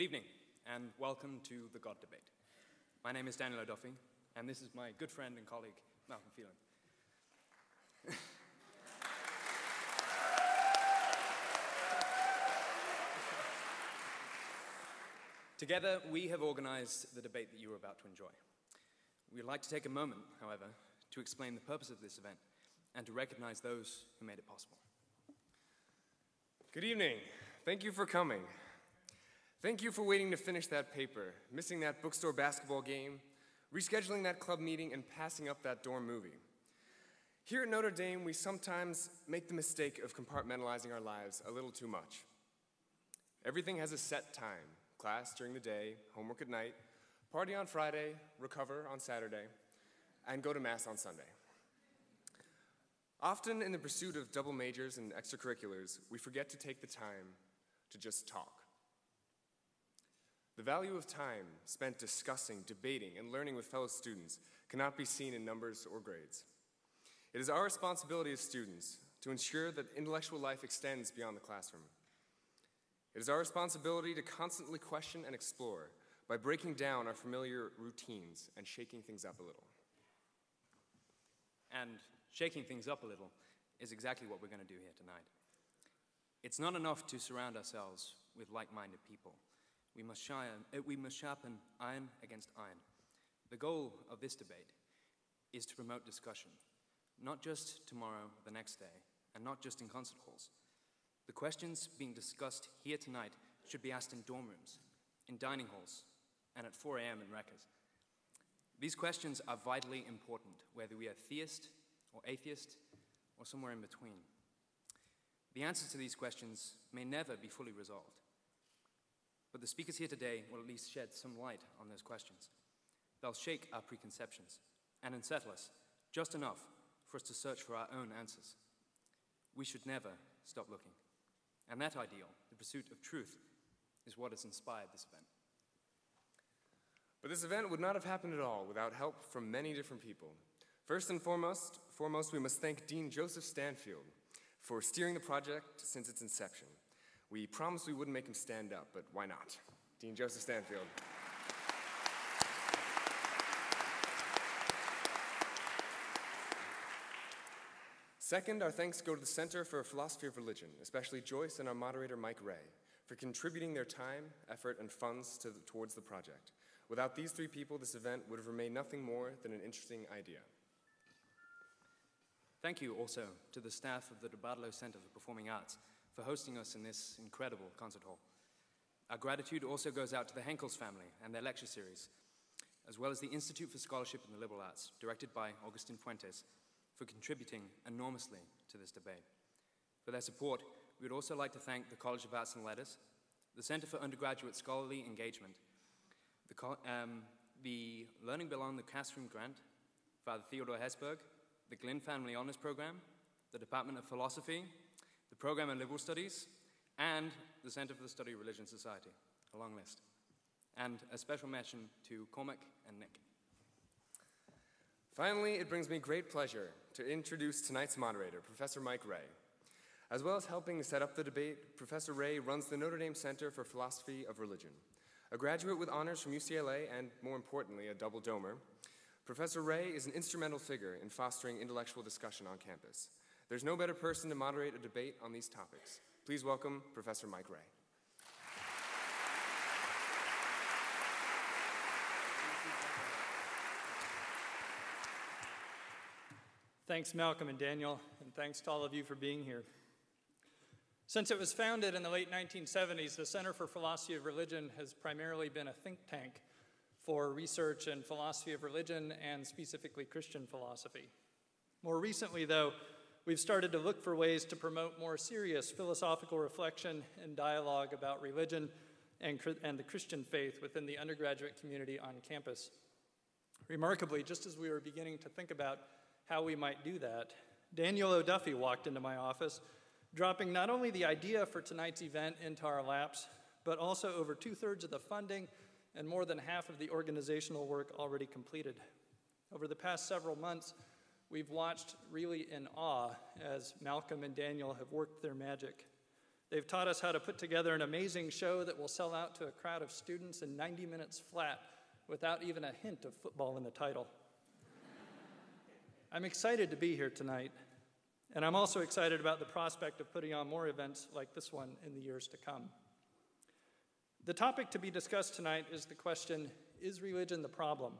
Good evening, and welcome to the God Debate. My name is Daniel O'Duffy, and this is my good friend and colleague, Malcolm Phelan. Together, we have organized the debate that you are about to enjoy. We'd like to take a moment, however, to explain the purpose of this event and to recognize those who made it possible. Good evening. Thank you for coming. Thank you for waiting to finish that paper, missing that bookstore basketball game, rescheduling that club meeting, and passing up that dorm movie. Here at Notre Dame, we sometimes make the mistake of compartmentalizing our lives a little too much. Everything has a set time class during the day, homework at night, party on Friday, recover on Saturday, and go to Mass on Sunday. Often, in the pursuit of double majors and extracurriculars, we forget to take the time to just talk. The value of time spent discussing, debating, and learning with fellow students cannot be seen in numbers or grades. It is our responsibility as students to ensure that intellectual life extends beyond the classroom. It is our responsibility to constantly question and explore by breaking down our familiar routines and shaking things up a little. And shaking things up a little is exactly what we're going to do here tonight. It's not enough to surround ourselves with like minded people. We must, sharpen, uh, we must sharpen iron against iron. The goal of this debate is to promote discussion, not just tomorrow, the next day, and not just in concert halls. The questions being discussed here tonight should be asked in dorm rooms, in dining halls, and at 4 a.m. in Reckers. These questions are vitally important, whether we are theist or atheist or somewhere in between. The answers to these questions may never be fully resolved. But the speakers here today will at least shed some light on those questions. They'll shake our preconceptions and unsettle us just enough for us to search for our own answers. We should never stop looking. And that ideal, the pursuit of truth, is what has inspired this event. But this event would not have happened at all without help from many different people. First and foremost, foremost, we must thank Dean Joseph Stanfield for steering the project since its inception. We promised we wouldn't make him stand up, but why not? Dean Joseph Stanfield. Second, our thanks go to the Center for Philosophy of Religion, especially Joyce and our moderator Mike Rea, for contributing their time, effort, and funds to the, towards the project. Without these three people, this event would have remained nothing more than an interesting idea. Thank you also to the staff of the DeBartolo Center for Performing Arts for hosting us in this incredible concert hall. Our gratitude also goes out to the Henkels family and their lecture series, as well as the Institute for Scholarship in the Liberal Arts, directed by Augustin Fuentes, for contributing enormously to this debate. For their support, we would also like to thank the College of Arts and Letters, the Center for Undergraduate Scholarly Engagement, the, um, the Learning Beyond the Classroom Grant, Father Theodore Hesburgh, the Glynn Family Honors Program, the Department of Philosophy, Program of Liberal Studies, and the Center for the Study of Religion and Society. A long list. And a special mention to Cormac and Nick. Finally, it brings me great pleasure to introduce tonight's moderator, Professor Mike Rea. As well as helping set up the debate, Professor Rea runs the Notre Dame Center for Philosophy of Religion. A graduate with honors from UCLA and, more importantly, a double domer, Professor Rea is an instrumental figure in fostering intellectual discussion on campus. There's no better person to moderate a debate on these topics. Please welcome Professor Mike Rea. Thanks, Malcolm and Daniel, and thanks to all of you for being here. Since it was founded in the late 1970s, the Center for Philosophy of Religion has primarily been a think tank for research in philosophy of religion and specifically Christian philosophy. More recently, though, we've started to look for ways to promote more serious philosophical reflection and dialogue about religion and, and the Christian faith within the undergraduate community on campus. Remarkably, just as we were beginning to think about how we might do that, Daniel O'Duffy walked into my office, dropping not only the idea for tonight's event into our laps, but also over two thirds of the funding and more than half of the organizational work already completed. Over the past several months, we've watched really in awe as Malcolm and Daniel have worked their magic. They've taught us how to put together an amazing show that will sell out to a crowd of students in 90 minutes flat without even a hint of football in the title. I'm excited to be here tonight, and I'm also excited about the prospect of putting on more events like this one in the years to come. The topic to be discussed tonight is the question Is religion the problem?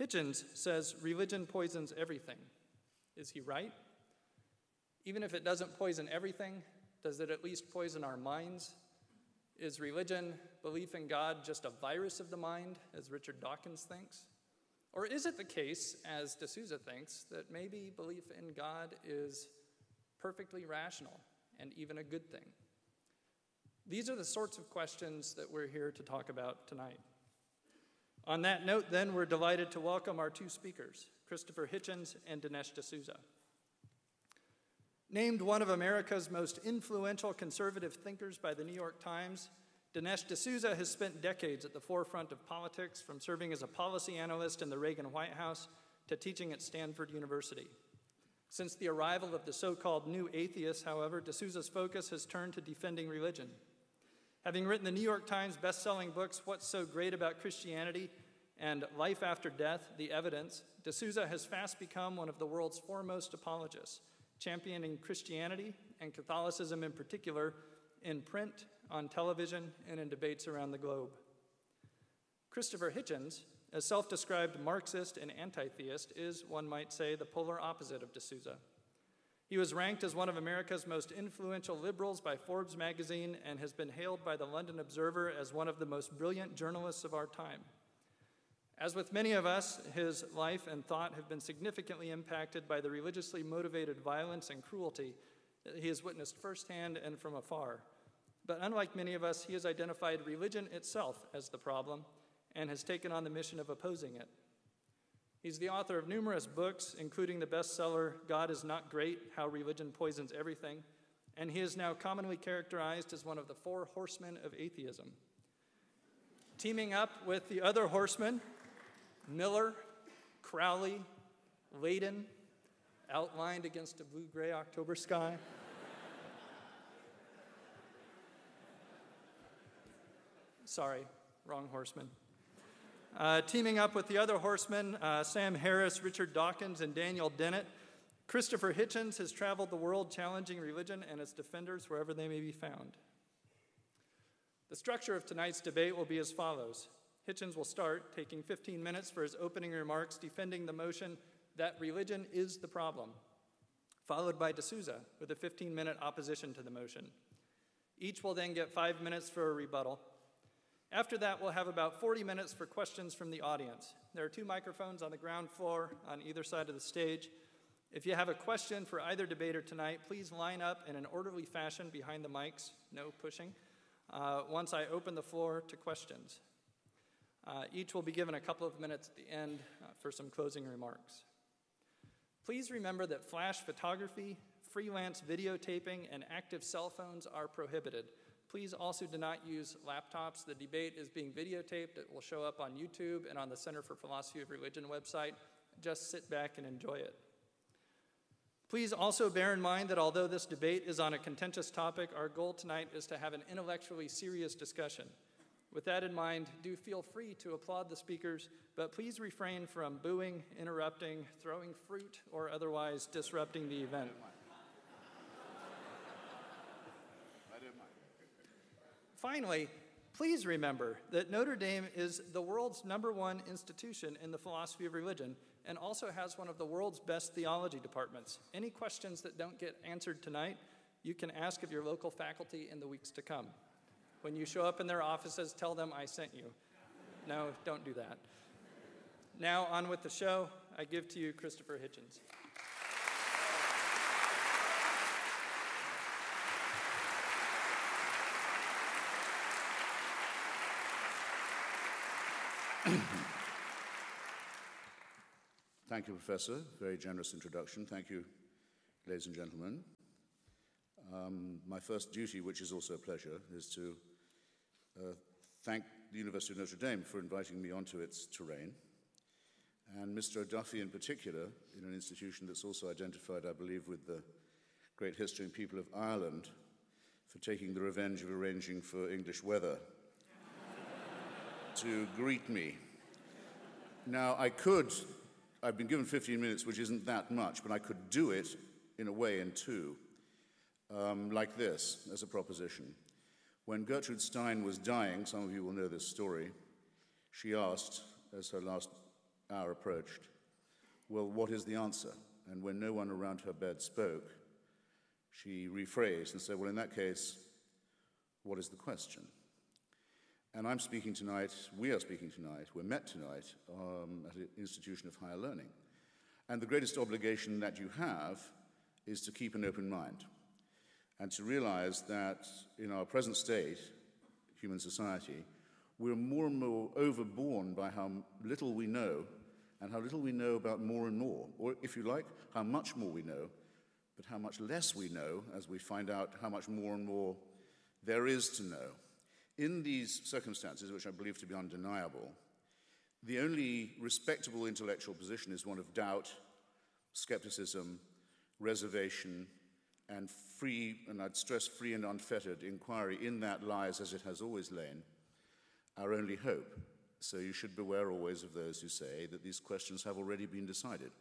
Hitchens says religion poisons everything. Is he right? Even if it doesn't poison everything, does it at least poison our minds? Is religion, belief in God, just a virus of the mind, as Richard Dawkins thinks? Or is it the case, as D'Souza thinks, that maybe belief in God is perfectly rational and even a good thing? These are the sorts of questions that we're here to talk about tonight. On that note, then, we're delighted to welcome our two speakers, Christopher Hitchens and Dinesh D'Souza. Named one of America's most influential conservative thinkers by the New York Times, Dinesh D'Souza has spent decades at the forefront of politics, from serving as a policy analyst in the Reagan White House to teaching at Stanford University. Since the arrival of the so called new atheists, however, D'Souza's focus has turned to defending religion. Having written the New York Times best-selling books What's So Great About Christianity and Life After Death, The Evidence, D'Souza has fast become one of the world's foremost apologists, championing Christianity and Catholicism in particular in print, on television, and in debates around the globe. Christopher Hitchens, a self-described Marxist and anti-theist, is, one might say, the polar opposite of D'Souza. He was ranked as one of America's most influential liberals by Forbes magazine and has been hailed by the London Observer as one of the most brilliant journalists of our time. As with many of us, his life and thought have been significantly impacted by the religiously motivated violence and cruelty that he has witnessed firsthand and from afar. But unlike many of us, he has identified religion itself as the problem and has taken on the mission of opposing it. He's the author of numerous books, including the bestseller God is Not Great How Religion Poisons Everything, and he is now commonly characterized as one of the four horsemen of atheism. Teaming up with the other horsemen, Miller, Crowley, Layden, outlined against a blue gray October sky. Sorry, wrong horseman. Uh, teaming up with the other horsemen, uh, Sam Harris, Richard Dawkins, and Daniel Dennett, Christopher Hitchens has traveled the world challenging religion and its defenders wherever they may be found. The structure of tonight's debate will be as follows Hitchens will start, taking 15 minutes for his opening remarks, defending the motion that religion is the problem, followed by D'Souza with a 15 minute opposition to the motion. Each will then get five minutes for a rebuttal. After that, we'll have about 40 minutes for questions from the audience. There are two microphones on the ground floor on either side of the stage. If you have a question for either debater tonight, please line up in an orderly fashion behind the mics, no pushing, uh, once I open the floor to questions. Uh, each will be given a couple of minutes at the end uh, for some closing remarks. Please remember that flash photography, freelance videotaping, and active cell phones are prohibited. Please also do not use laptops. The debate is being videotaped. It will show up on YouTube and on the Center for Philosophy of Religion website. Just sit back and enjoy it. Please also bear in mind that although this debate is on a contentious topic, our goal tonight is to have an intellectually serious discussion. With that in mind, do feel free to applaud the speakers, but please refrain from booing, interrupting, throwing fruit, or otherwise disrupting the event. Finally, please remember that Notre Dame is the world's number one institution in the philosophy of religion and also has one of the world's best theology departments. Any questions that don't get answered tonight, you can ask of your local faculty in the weeks to come. When you show up in their offices, tell them I sent you. No, don't do that. Now, on with the show. I give to you Christopher Hitchens. Thank you, Professor. Very generous introduction. Thank you, ladies and gentlemen. Um, my first duty, which is also a pleasure, is to uh, thank the University of Notre Dame for inviting me onto its terrain, and Mr. O'Duffy in particular, in an institution that's also identified, I believe, with the great history and people of Ireland, for taking the revenge of arranging for English weather to greet me. Now, I could, I've been given 15 minutes, which isn't that much, but I could do it in a way in two, um, like this as a proposition. When Gertrude Stein was dying, some of you will know this story, she asked, as her last hour approached, Well, what is the answer? And when no one around her bed spoke, she rephrased and said, Well, in that case, what is the question? And I'm speaking tonight, we are speaking tonight, we're met tonight um, at an institution of higher learning. And the greatest obligation that you have is to keep an open mind and to realize that in our present state, human society, we're more and more overborne by how little we know and how little we know about more and more, or if you like, how much more we know, but how much less we know as we find out how much more and more there is to know. In these circumstances, which I believe to be undeniable, the only respectable intellectual position is one of doubt, skepticism, reservation, and free, and I'd stress free and unfettered inquiry. In that lies, as it has always lain, our only hope. So you should beware always of those who say that these questions have already been decided.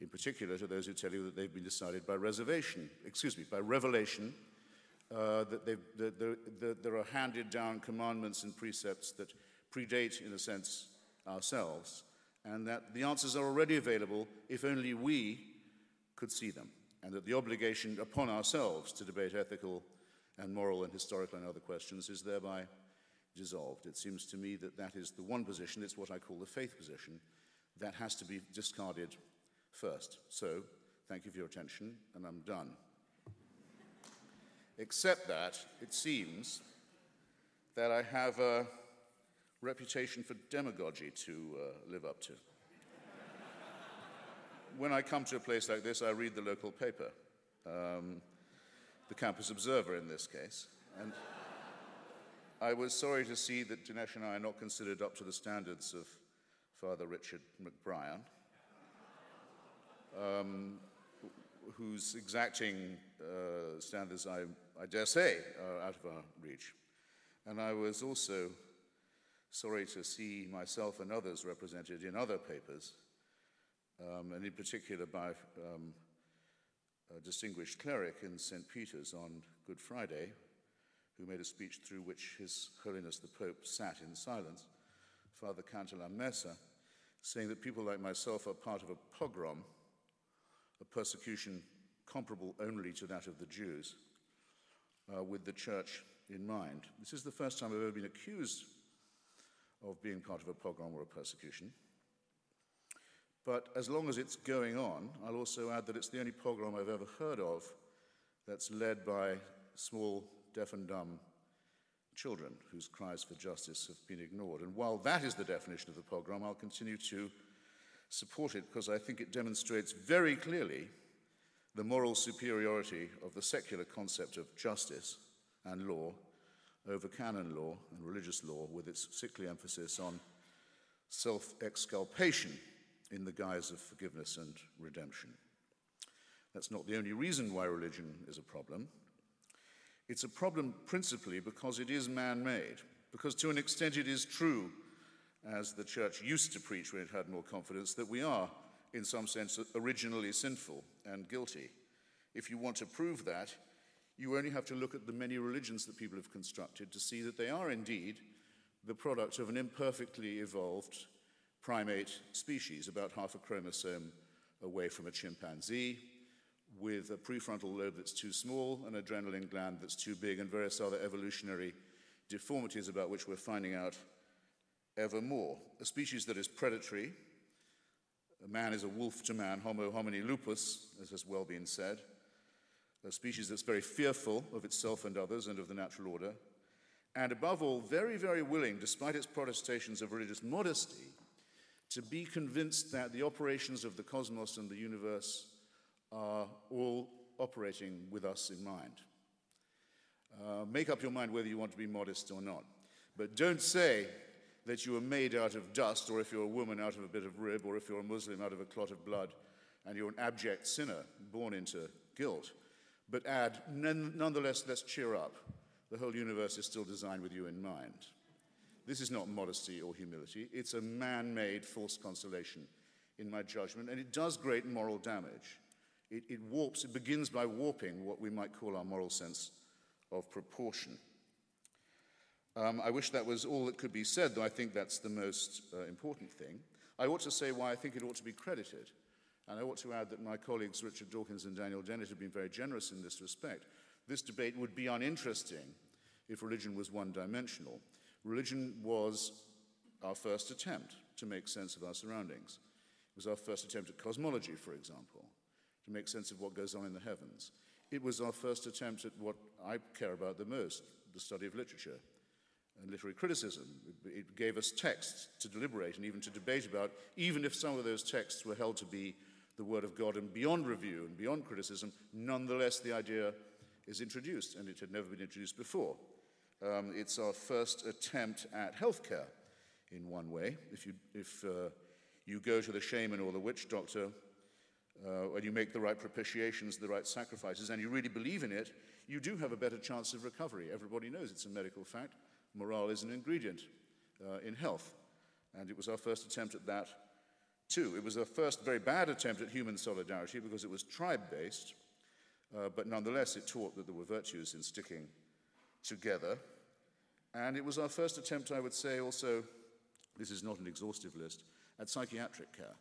In particular, to those who tell you that they've been decided by reservation, excuse me, by revelation, uh, that, that, that there are handed down commandments and precepts that predate, in a sense, ourselves, and that the answers are already available if only we could see them, and that the obligation upon ourselves to debate ethical and moral and historical and other questions is thereby dissolved. It seems to me that that is the one position, it's what I call the faith position, that has to be discarded first. So, thank you for your attention, and I'm done. Except that it seems that I have a reputation for demagogy to uh, live up to. when I come to a place like this, I read the local paper, um, the Campus Observer in this case. And I was sorry to see that Dinesh and I are not considered up to the standards of Father Richard McBrien, um, whose exacting uh, standards, I, I dare say, are out of our reach. And I was also sorry to see myself and others represented in other papers, um, and in particular by um, a distinguished cleric in St. Peter's on Good Friday, who made a speech through which His Holiness the Pope sat in silence, Father Cantalamessa, saying that people like myself are part of a pogrom, a persecution comparable only to that of the Jews, uh, with the church in mind. This is the first time I've ever been accused of being part of a pogrom or a persecution. But as long as it's going on, I'll also add that it's the only pogrom I've ever heard of that's led by small deaf and dumb children whose cries for justice have been ignored. And while that is the definition of the pogrom, I'll continue to support it because I think it demonstrates very clearly the moral superiority of the secular concept of justice and law over canon law and religious law with its sickly emphasis on self exculpation in the guise of forgiveness and redemption. That's not the only reason why religion is a problem. It's a problem principally because it is man made, because to an extent it is true, as the church used to preach when it had more confidence, that we are, in some sense, originally sinful and guilty. If you want to prove that, you only have to look at the many religions that people have constructed to see that they are indeed the product of an imperfectly evolved primate species, about half a chromosome away from a chimpanzee, with a prefrontal lobe that's too small, an adrenaline gland that's too big, and various other evolutionary deformities about which we're finding out ever more. A species that is predatory, a man is a wolf to man, Homo homini lupus, as has well been said, a species that's very fearful of itself and others and of the natural order, and above all, very, very willing, despite its protestations of religious modesty, to be convinced that the operations of the cosmos and the universe are all operating with us in mind. Uh, make up your mind whether you want to be modest or not. But don't say that you are made out of dust, or if you're a woman, out of a bit of rib, or if you're a Muslim, out of a clot of blood, and you're an abject sinner born into guilt. but add, nonetheless, let's cheer up. The whole universe is still designed with you in mind. This is not modesty or humility, it's a man made false consolation, in my judgment, and it does great moral damage. It, it, warps, it begins by warping what we might call our moral sense of proportion. Um, I wish that was all that could be said, though I think that's the most uh, important thing. I ought to say why I think it ought to be credited. And I ought to add that my colleagues Richard Dawkins and Daniel Dennett have been very generous in this respect. This debate would be uninteresting if religion was one dimensional. Religion was our first attempt to make sense of our surroundings. It was our first attempt at cosmology, for example, to make sense of what goes on in the heavens. It was our first attempt at what I care about the most the study of literature and literary criticism. It, it gave us texts to deliberate and even to debate about, even if some of those texts were held to be the Word of God and beyond review and beyond criticism, nonetheless the idea is introduced, and it had never been introduced before. Um, it's our first attempt at healthcare in one way. If you, if, uh, you go to the shaman or the witch doctor uh, and you make the right propitiations, the right sacrifices, and you really believe in it, you do have a better chance of recovery. Everybody knows it's a medical fact. Morale is an ingredient uh, in health. And it was our first attempt at that, too. It was our first very bad attempt at human solidarity because it was tribe based, uh, but nonetheless, it taught that there were virtues in sticking together. And it was our first attempt, I would say, also, this is not an exhaustive list, at psychiatric care,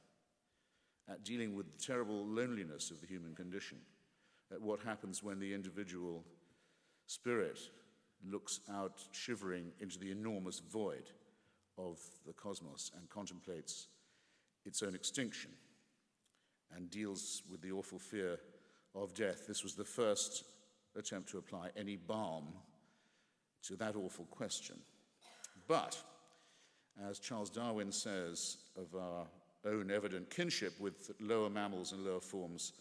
at dealing with the terrible loneliness of the human condition, at what happens when the individual spirit looks out shivering into the enormous void of the cosmos and contemplates its own extinction and deals with the awful fear of death. This was the first attempt to apply any balm to that awful question. But, as Charles Darwin says of our own evident kinship with lower mammals and lower forms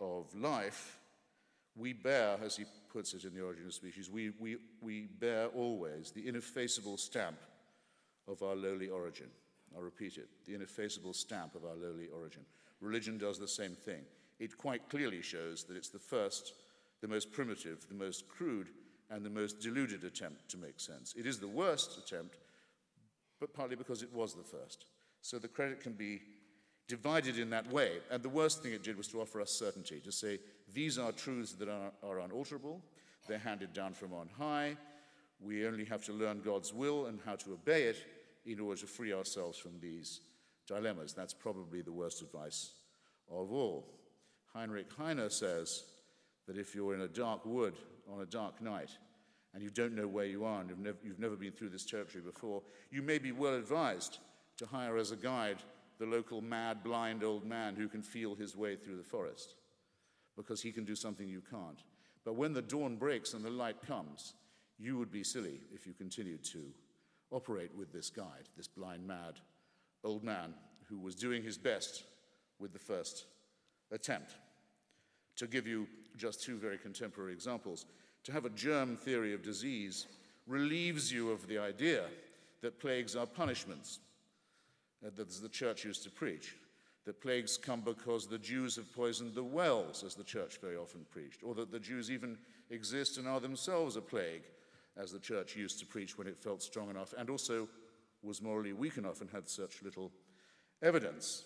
of life, we bear, as he puts it in The Origin of Species, we, we, we bear always the ineffaceable stamp of our lowly origin. I'll repeat it the ineffaceable stamp of our lowly origin. Religion does the same thing. It quite clearly shows that it's the first, the most primitive, the most crude, and the most deluded attempt to make sense. It is the worst attempt, but partly because it was the first. So the credit can be divided in that way. And the worst thing it did was to offer us certainty, to say these are truths that are, are unalterable, they're handed down from on high. We only have to learn God's will and how to obey it in order to free ourselves from these dilemmas. That's probably the worst advice of all. Heinrich Heine says that if you're in a dark wood on a dark night and you don't know where you are and you've you've never been through this territory before, you may be well advised to hire as a guide the local mad, blind old man who can feel his way through the forest because he can do something you can't. But when the dawn breaks and the light comes, you would be silly if you continued to operate with this guide, this blind, mad old man who was doing his best with the first attempt. To give you just two very contemporary examples, to have a germ theory of disease relieves you of the idea that plagues are punishments, that the church used to preach. That plagues come because the Jews have poisoned the wells, as the church very often preached, or that the Jews even exist and are themselves a plague, as the church used to preach when it felt strong enough and also was morally weak enough and had such little evidence.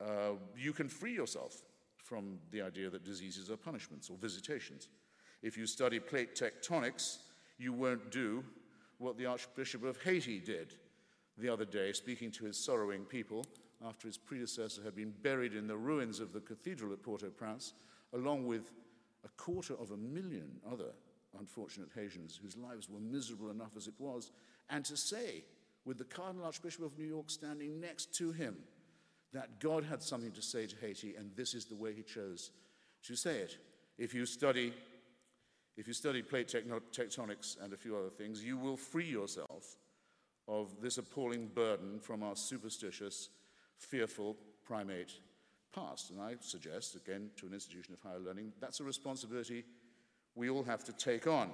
Uh, you can free yourself from the idea that diseases are punishments or visitations. If you study plate tectonics, you won't do what the Archbishop of Haiti did the other day, speaking to his sorrowing people after his predecessor had been buried in the ruins of the cathedral at Port au Prince, along with a quarter of a million other unfortunate Haitians whose lives were miserable enough as it was, and to say, with the Cardinal Archbishop of New York standing next to him, that God had something to say to Haiti, and this is the way he chose to say it. If you study, if you study plate tectonics and a few other things, you will free yourself of this appalling burden from our superstitious, fearful primate past. And I suggest, again, to an institution of higher learning, that's a responsibility we all have to take on.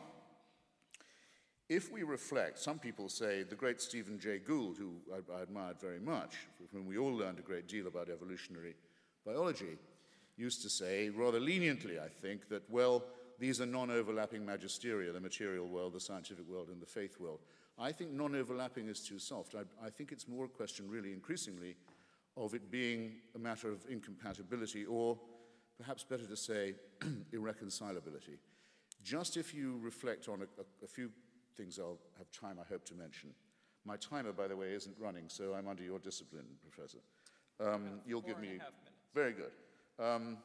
If we reflect, some people say the great Stephen Jay Gould, who I, I admired very much, from whom we all learned a great deal about evolutionary biology, used to say, rather leniently, I think, that, well, these are non overlapping magisteria the material world, the scientific world, and the faith world. I think non overlapping is too soft. I, I, think it's more a question, really, increasingly, of it being a matter of incompatibility, or perhaps better to say, irreconcilability. Just if you reflect on a, a, a few things I'll have time, I hope, to mention. My timer, by the way, isn't running, so I'm under your discipline, Professor. Um, you'll give me. Very good. Um,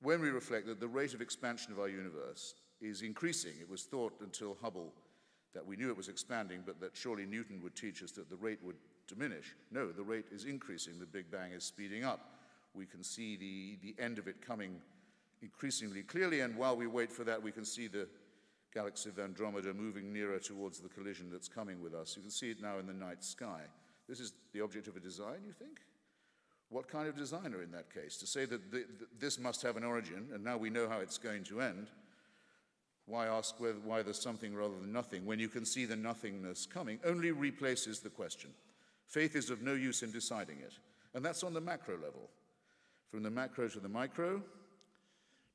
when we reflect that the rate of expansion of our universe is increasing, it was thought until Hubble that we knew it was expanding, but that surely Newton would teach us that the rate would diminish. No, the rate is increasing. The Big Bang is speeding up. We can see the, the end of it coming increasingly clearly, and while we wait for that, we can see the galaxy of Andromeda moving nearer towards the collision that's coming with us. You can see it now in the night sky. This is the object of a design, you think? What kind of designer in that case? To say that the, this must have an origin, and now we know how it's going to end, why ask why there's something rather than nothing when you can see the nothingness coming? Only replaces the question. Faith is of no use in deciding it. And that's on the macro level. From the macro to the micro,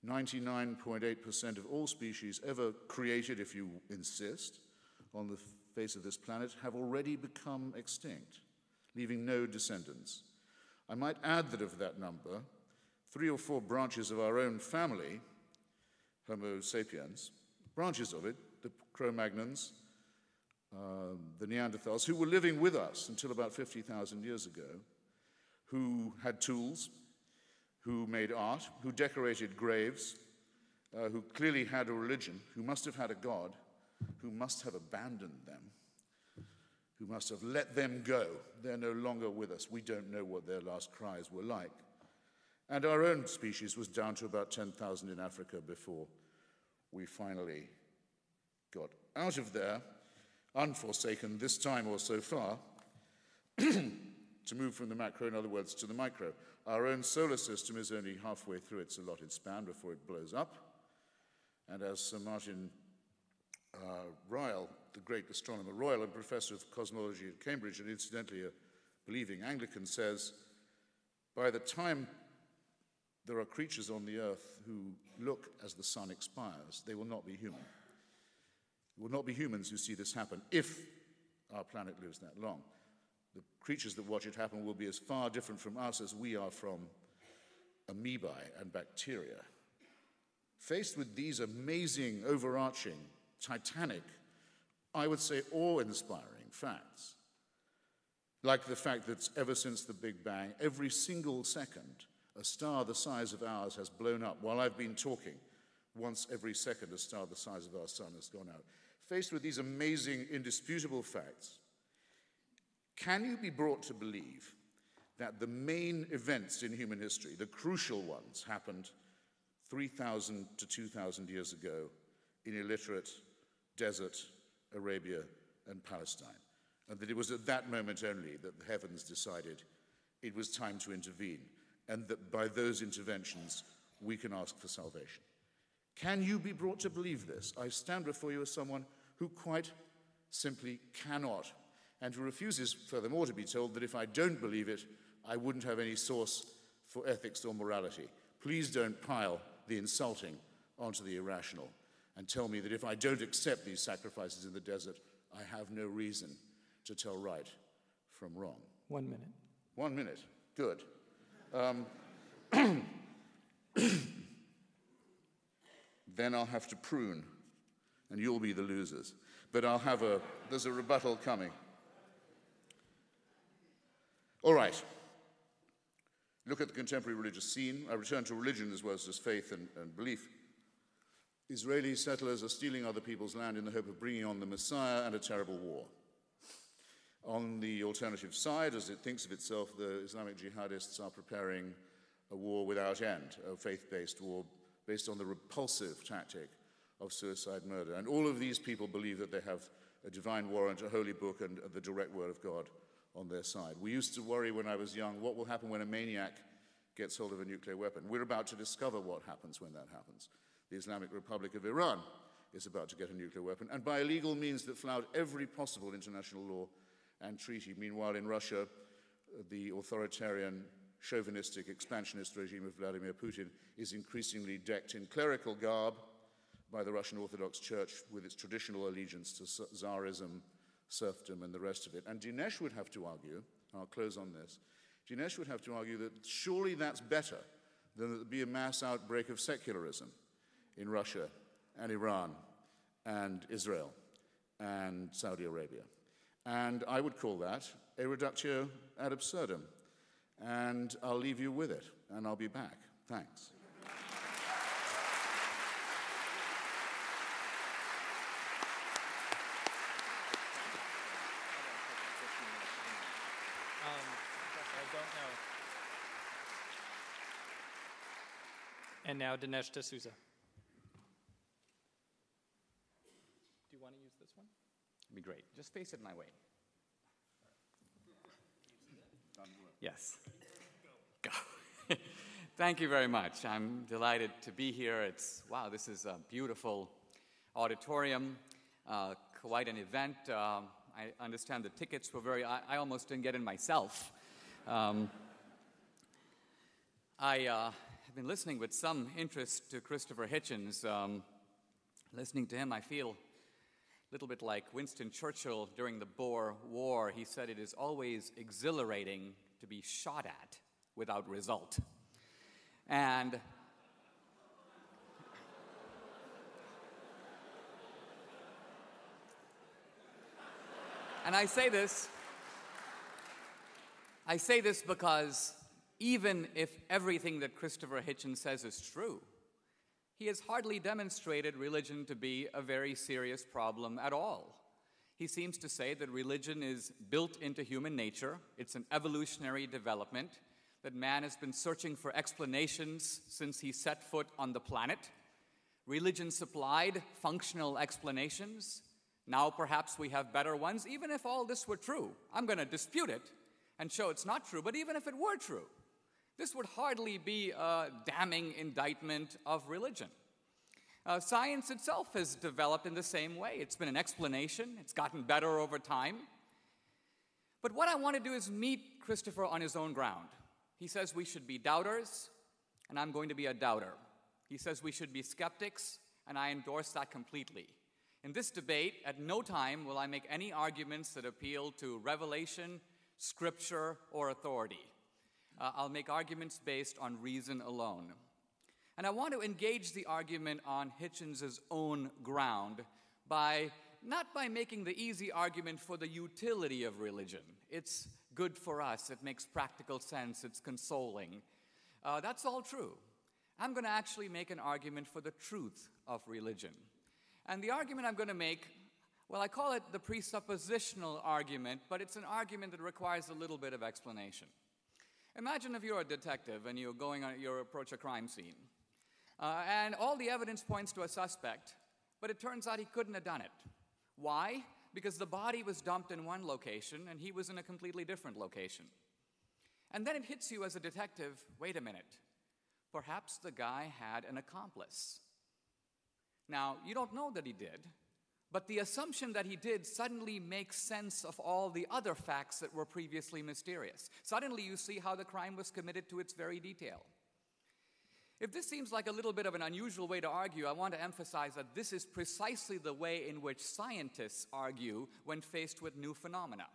99.8% of all species ever created, if you insist, on the face of this planet have already become extinct, leaving no descendants. I might add that of that number, three or four branches of our own family, Homo sapiens, branches of it, the Cro Magnons, uh, the Neanderthals, who were living with us until about 50,000 years ago, who had tools, who made art, who decorated graves, uh, who clearly had a religion, who must have had a God, who must have abandoned them, who must have let them go. They're no longer with us. We don't know what their last cries were like. And our own species was down to about 10,000 in Africa before we finally got out of there, unforsaken this time or so far, to move from the macro, in other words, to the micro. Our own solar system is only halfway through its allotted span before it blows up. And as Sir Martin uh, Ryle, the great astronomer royal and professor of cosmology at Cambridge, and incidentally a believing Anglican, says, by the time there are creatures on the earth who look as the sun expires, they will not be human. It will not be humans who see this happen if our planet lives that long. The creatures that watch it happen will be as far different from us as we are from amoebae and bacteria. Faced with these amazing, overarching, titanic, I would say awe inspiring facts, like the fact that ever since the Big Bang, every single second, a star the size of ours has blown up while I've been talking. Once every second, a star the size of our sun has gone out. Faced with these amazing, indisputable facts, can you be brought to believe that the main events in human history, the crucial ones, happened 3,000 to 2,000 years ago in illiterate desert Arabia and Palestine? And that it was at that moment only that the heavens decided it was time to intervene and that by those interventions we can ask for salvation. Can you be brought to believe this? I stand before you as someone who quite simply cannot, and who refuses, furthermore, to be told that if I don't believe it, I wouldn't have any source for ethics or morality. Please don't pile the insulting onto the irrational and tell me that if I don't accept these sacrifices in the desert, I have no reason to tell right from wrong. One minute. One minute. Good. Um, then I'll have to prune, and you'll be the losers. But I'll have a, there's a rebuttal coming. All right. Look at the contemporary religious scene. I return to religion as well as just faith and, and belief. Israeli settlers are stealing other people's land in the hope of bringing on the Messiah and a terrible war. On the alternative side, as it thinks of itself, the Islamic jihadists are preparing a war without end, a faith based war based on the repulsive tactic of suicide murder. And all of these people believe that they have a divine warrant, a holy book, and the direct word of God on their side. We used to worry when I was young what will happen when a maniac gets hold of a nuclear weapon. We're about to discover what happens when that happens. The Islamic Republic of Iran is about to get a nuclear weapon, and by illegal means that flout every possible international law and treaty. Meanwhile, in Russia, the authoritarian chauvinistic, expansionist regime of Vladimir Putin is increasingly decked in clerical garb by the Russian Orthodox Church with its traditional allegiance to Tsarism, serfdom, and the rest of it. And Dinesh would have to argue, I'll close on this, Dinesh would have to argue that surely that's better than that there be a mass outbreak of secularism in Russia and Iran and Israel and Saudi Arabia. And I would call that a reductio ad absurdum. And I'll leave you with it, and I'll be back. Thanks. Um. And now Dinesh D'Souza. Do you want to use this one? It'd be great. Just face it my way. Yes. Go. Thank you very much. I'm delighted to be here. It's, wow, this is a beautiful auditorium, uh, quite an event. Uh, I understand the tickets were very, I, I almost didn't get in myself. Um, I uh, have been listening with some interest to Christopher Hitchens. Um, listening to him, I feel little bit like Winston Churchill during the Boer War. He said it is always exhilarating to be shot at without result. And And I say this I say this because even if everything that Christopher Hitchens says is true, he has hardly demonstrated religion to be a very serious problem at all. He seems to say that religion is built into human nature, it's an evolutionary development, that man has been searching for explanations since he set foot on the planet. Religion supplied functional explanations. Now perhaps we have better ones, even if all this were true. I'm going to dispute it and show it's not true, but even if it were true, this would hardly be a damning indictment of religion. Uh, science itself has developed in the same way. It's been an explanation, it's gotten better over time. But what I want to do is meet Christopher on his own ground. He says we should be doubters, and I'm going to be a doubter. He says we should be skeptics, and I endorse that completely. In this debate, at no time will I make any arguments that appeal to revelation, scripture, or authority. Uh, I'll make arguments based on reason alone. And I want to engage the argument on Hitchens' own ground by not by making the easy argument for the utility of religion. It's good for us, it makes practical sense, it's consoling. Uh, that's all true. I'm going to actually make an argument for the truth of religion. And the argument I'm going to make, well, I call it the presuppositional argument, but it's an argument that requires a little bit of explanation. Imagine if you're a detective and you're going on, you approach a crime scene. Uh, and all the evidence points to a suspect, but it turns out he couldn't have done it. Why? Because the body was dumped in one location and he was in a completely different location. And then it hits you as a detective wait a minute, perhaps the guy had an accomplice. Now, you don't know that he did, but the assumption that he did suddenly makes sense of all the other facts that were previously mysterious. Suddenly, you see how the crime was committed to its very detail. If this seems like a little bit of an unusual way to argue, I want to emphasize that this is precisely the way in which scientists argue when faced with new phenomena.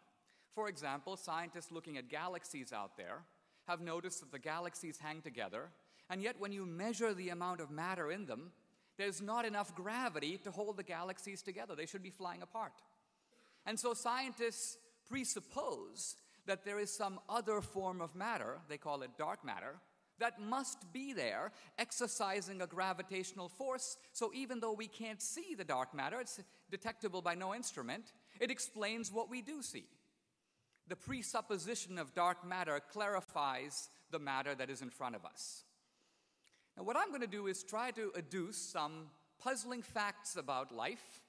For example, scientists looking at galaxies out there have noticed that the galaxies hang together, and yet when you measure the amount of matter in them, there's not enough gravity to hold the galaxies together. They should be flying apart. And so scientists presuppose that there is some other form of matter, they call it dark matter, that must be there, exercising a gravitational force. So even though we can't see the dark matter, it's detectable by no instrument, it explains what we do see. The presupposition of dark matter clarifies the matter that is in front of us. Now, what I'm going to do is try to adduce some puzzling facts about life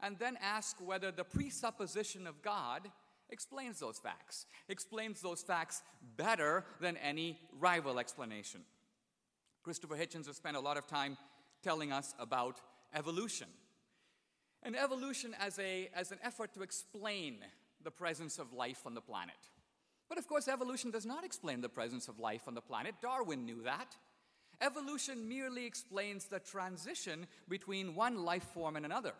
and then ask whether the presupposition of God explains those facts, explains those facts better than any rival explanation. Christopher Hitchens has spent a lot of time telling us about evolution. And evolution as, a, as an effort to explain the presence of life on the planet. But of course, evolution does not explain the presence of life on the planet. Darwin knew that. Evolution merely explains the transition between one life form and another.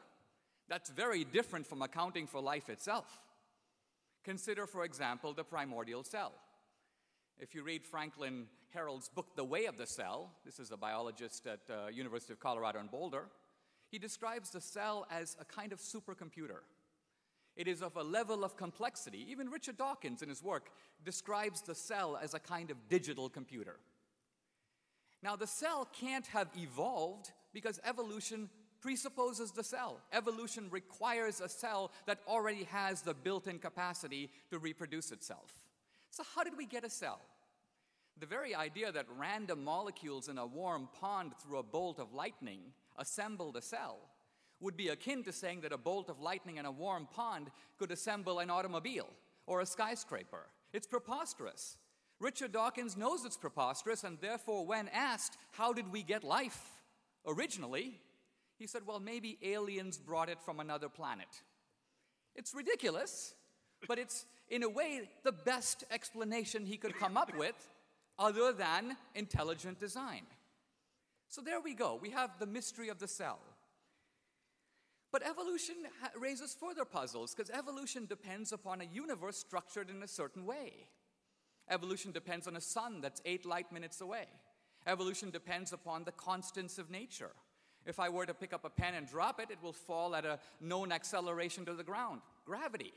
That's very different from accounting for life itself. Consider, for example, the primordial cell. If you read Franklin Harold's book, The Way of the Cell, this is a biologist at uh, University of Colorado in Boulder, he describes the cell as a kind of supercomputer. It is of a level of complexity. Even Richard Dawkins, in his work, describes the cell as a kind of digital computer. Now, the cell can't have evolved because evolution presupposes the cell. Evolution requires a cell that already has the built in capacity to reproduce itself. So, how did we get a cell? The very idea that random molecules in a warm pond through a bolt of lightning assembled a cell would be akin to saying that a bolt of lightning in a warm pond could assemble an automobile or a skyscraper. It's preposterous. Richard Dawkins knows it's preposterous, and therefore, when asked, How did we get life originally? he said, Well, maybe aliens brought it from another planet. It's ridiculous, but it's, in a way, the best explanation he could come up with other than intelligent design. So there we go. We have the mystery of the cell. But evolution raises further puzzles because evolution depends upon a universe structured in a certain way. Evolution depends on a sun that's eight light minutes away. Evolution depends upon the constants of nature. If I were to pick up a pen and drop it, it will fall at a known acceleration to the ground gravity.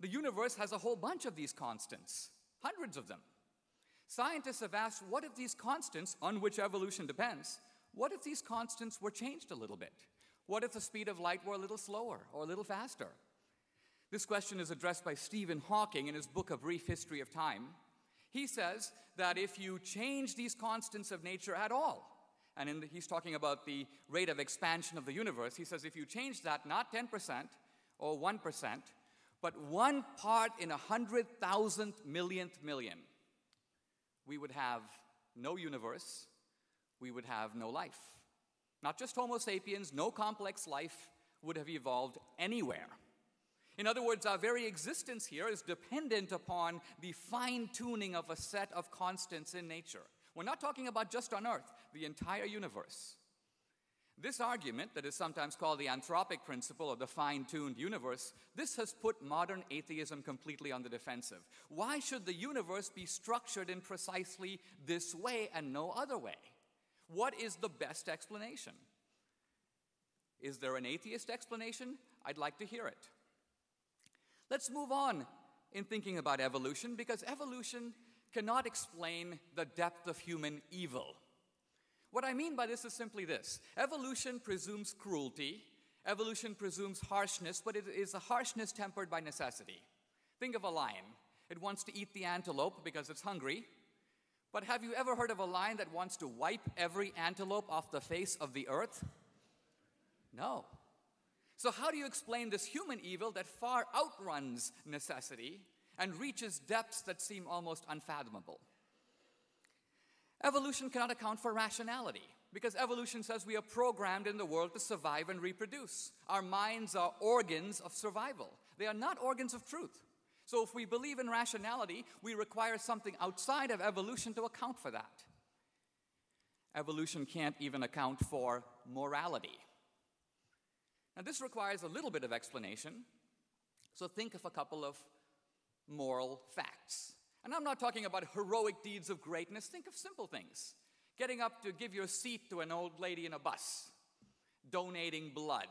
The universe has a whole bunch of these constants, hundreds of them. Scientists have asked what if these constants, on which evolution depends, what if these constants were changed a little bit? What if the speed of light were a little slower or a little faster? This question is addressed by Stephen Hawking in his book, A Brief History of Time. He says that if you change these constants of nature at all, and the, he's talking about the rate of expansion of the universe, he says if you change that not 10% or 1%, but one part in a hundred thousandth millionth million, we would have no universe, we would have no life. Not just Homo sapiens, no complex life would have evolved anywhere. In other words, our very existence here is dependent upon the fine tuning of a set of constants in nature. We're not talking about just on Earth, the entire universe. This argument, that is sometimes called the anthropic principle of the fine tuned universe, this has put modern atheism completely on the defensive. Why should the universe be structured in precisely this way and no other way? What is the best explanation? Is there an atheist explanation? I'd like to hear it. Let's move on in thinking about evolution because evolution cannot explain the depth of human evil. What I mean by this is simply this evolution presumes cruelty, evolution presumes harshness, but it is a harshness tempered by necessity. Think of a lion. It wants to eat the antelope because it's hungry. But have you ever heard of a lion that wants to wipe every antelope off the face of the earth? No. So, how do you explain this human evil that far outruns necessity and reaches depths that seem almost unfathomable? Evolution cannot account for rationality because evolution says we are programmed in the world to survive and reproduce. Our minds are organs of survival, they are not organs of truth. So, if we believe in rationality, we require something outside of evolution to account for that. Evolution can't even account for morality. Now, this requires a little bit of explanation. So, think of a couple of moral facts. And I'm not talking about heroic deeds of greatness. Think of simple things getting up to give your seat to an old lady in a bus, donating blood.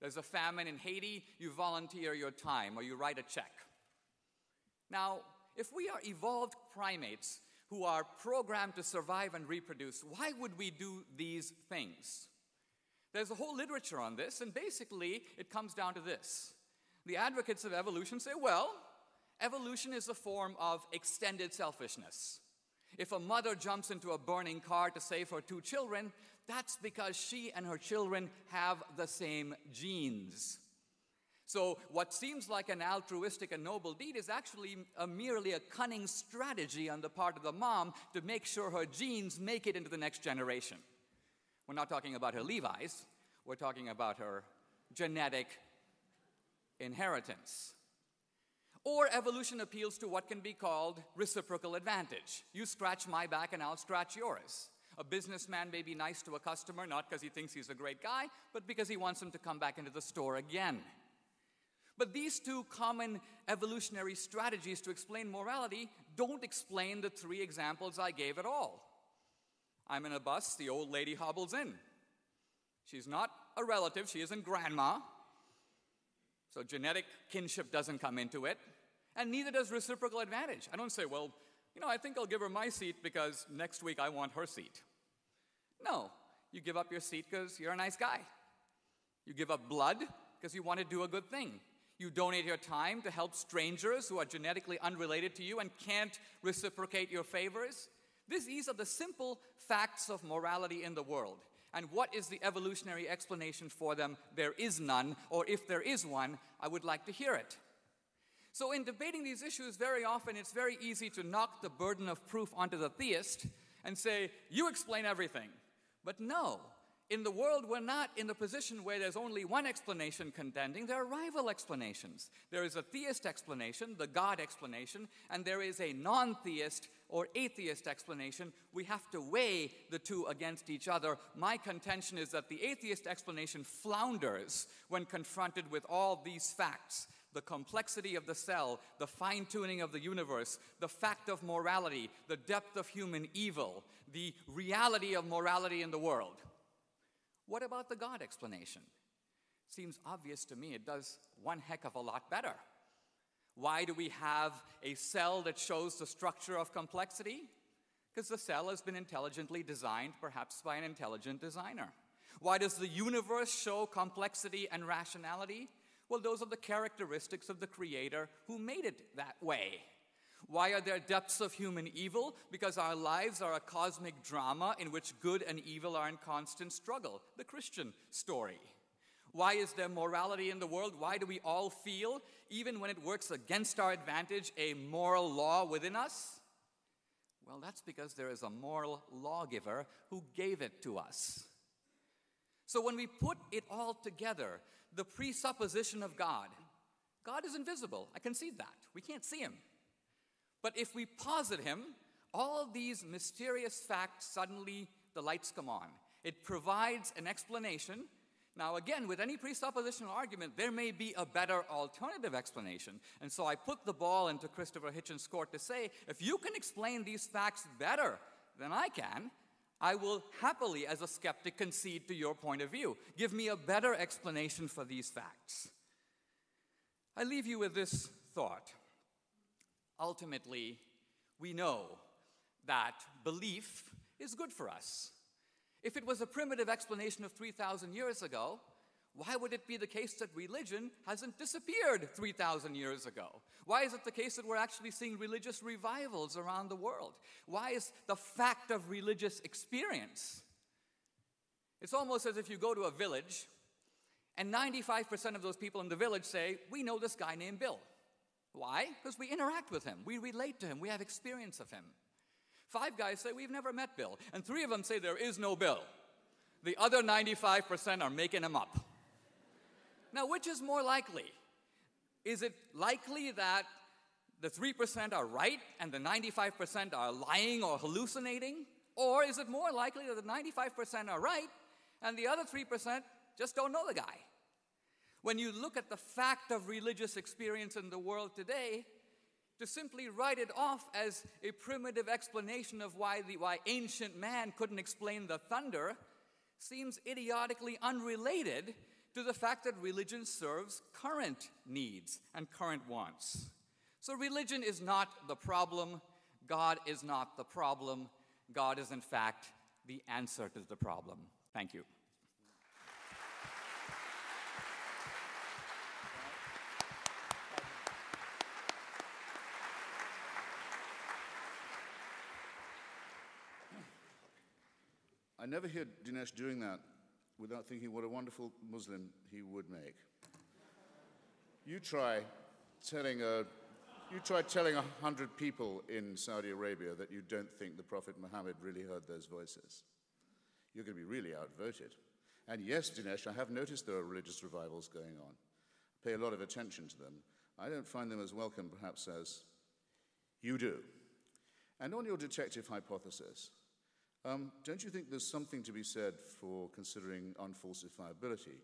There's a famine in Haiti, you volunteer your time or you write a check. Now, if we are evolved primates who are programmed to survive and reproduce, why would we do these things? There's a whole literature on this, and basically it comes down to this. The advocates of evolution say, well, Evolution is a form of extended selfishness. If a mother jumps into a burning car to save her two children, that's because she and her children have the same genes. So, what seems like an altruistic and noble deed is actually a merely a cunning strategy on the part of the mom to make sure her genes make it into the next generation. We're not talking about her Levi's, we're talking about her genetic inheritance. Or evolution appeals to what can be called reciprocal advantage. You scratch my back and I'll scratch yours. A businessman may be nice to a customer not because he thinks he's a great guy, but because he wants him to come back into the store again. But these two common evolutionary strategies to explain morality don't explain the three examples I gave at all. I'm in a bus, the old lady hobbles in. She's not a relative, she isn't grandma. So genetic kinship doesn't come into it, and neither does reciprocal advantage. I don't say, well, you know, I think I'll give her my seat because next week I want her seat. No, you give up your seat because you're a nice guy. You give up blood because you want to do a good thing. You donate your time to help strangers who are genetically unrelated to you and can't reciprocate your favors. These are the simple facts of morality in the world. And what is the evolutionary explanation for them? There is none, or if there is one, I would like to hear it. So, in debating these issues, very often it's very easy to knock the burden of proof onto the theist and say, You explain everything. But no, in the world, we're not in the position where there's only one explanation contending. There are rival explanations. There is a theist explanation, the God explanation, and there is a non theist or atheist explanation. We have to weigh the two against each other. My contention is that the atheist explanation flounders when confronted with all these facts the complexity of the cell, the fine tuning of the universe, the fact of morality, the depth of human evil, the reality of morality in the world. What about the God explanation? Seems obvious to me it does one heck of a lot better. Why do we have a cell that shows the structure of complexity? Because the cell has been intelligently designed, perhaps by an intelligent designer. Why does the universe show complexity and rationality? Well, those are the characteristics of the Creator who made it that way. Why are there depths of human evil? Because our lives are a cosmic drama in which good and evil are in constant struggle. The Christian story. Why is there morality in the world? Why do we all feel, even when it works against our advantage, a moral law within us? Well, that's because there is a moral lawgiver who gave it to us. So when we put it all together, the presupposition of God, God is invisible. I concede that. We can't see him. But if we posit him, all these mysterious facts suddenly the lights come on. It provides an explanation. Now, again, with any presuppositional argument, there may be a better alternative explanation. And so I put the ball into Christopher Hitchens' court to say if you can explain these facts better than I can, I will happily, as a skeptic, concede to your point of view. Give me a better explanation for these facts. I leave you with this thought. Ultimately, we know that belief is good for us. If it was a primitive explanation of 3,000 years ago, why would it be the case that religion hasn't disappeared 3,000 years ago? Why is it the case that we're actually seeing religious revivals around the world? Why is the fact of religious experience? It's almost as if you go to a village and 95% of those people in the village say, We know this guy named Bill. Why? Because we interact with him, we relate to him, we have experience of him. Five guys say, We've never met Bill. And three of them say, There is no Bill. The other 95% are making him up. Now, which is more likely? Is it likely that the 3% are right and the 95% are lying or hallucinating? Or is it more likely that the 95% are right and the other 3% just don't know the guy? When you look at the fact of religious experience in the world today, to simply write it off as a primitive explanation of why, the, why ancient man couldn't explain the thunder seems idiotically unrelated to the fact that religion serves current needs and current wants. So, religion is not the problem, God is not the problem. God is, in fact, the answer to the problem. Thank you. Never hear Dinesh doing that without thinking what a wonderful Muslim he would make. You try telling a, you try telling a hundred people in Saudi Arabia that you don't think the Prophet Muhammad really heard those voices. You're going to be really outvoted. And yes, Dinesh, I have noticed there are religious revivals going on. I pay a lot of attention to them. I don't find them as welcome, perhaps, as you do. And on your detective hypothesis, um, don't you think there's something to be said for considering unfalsifiability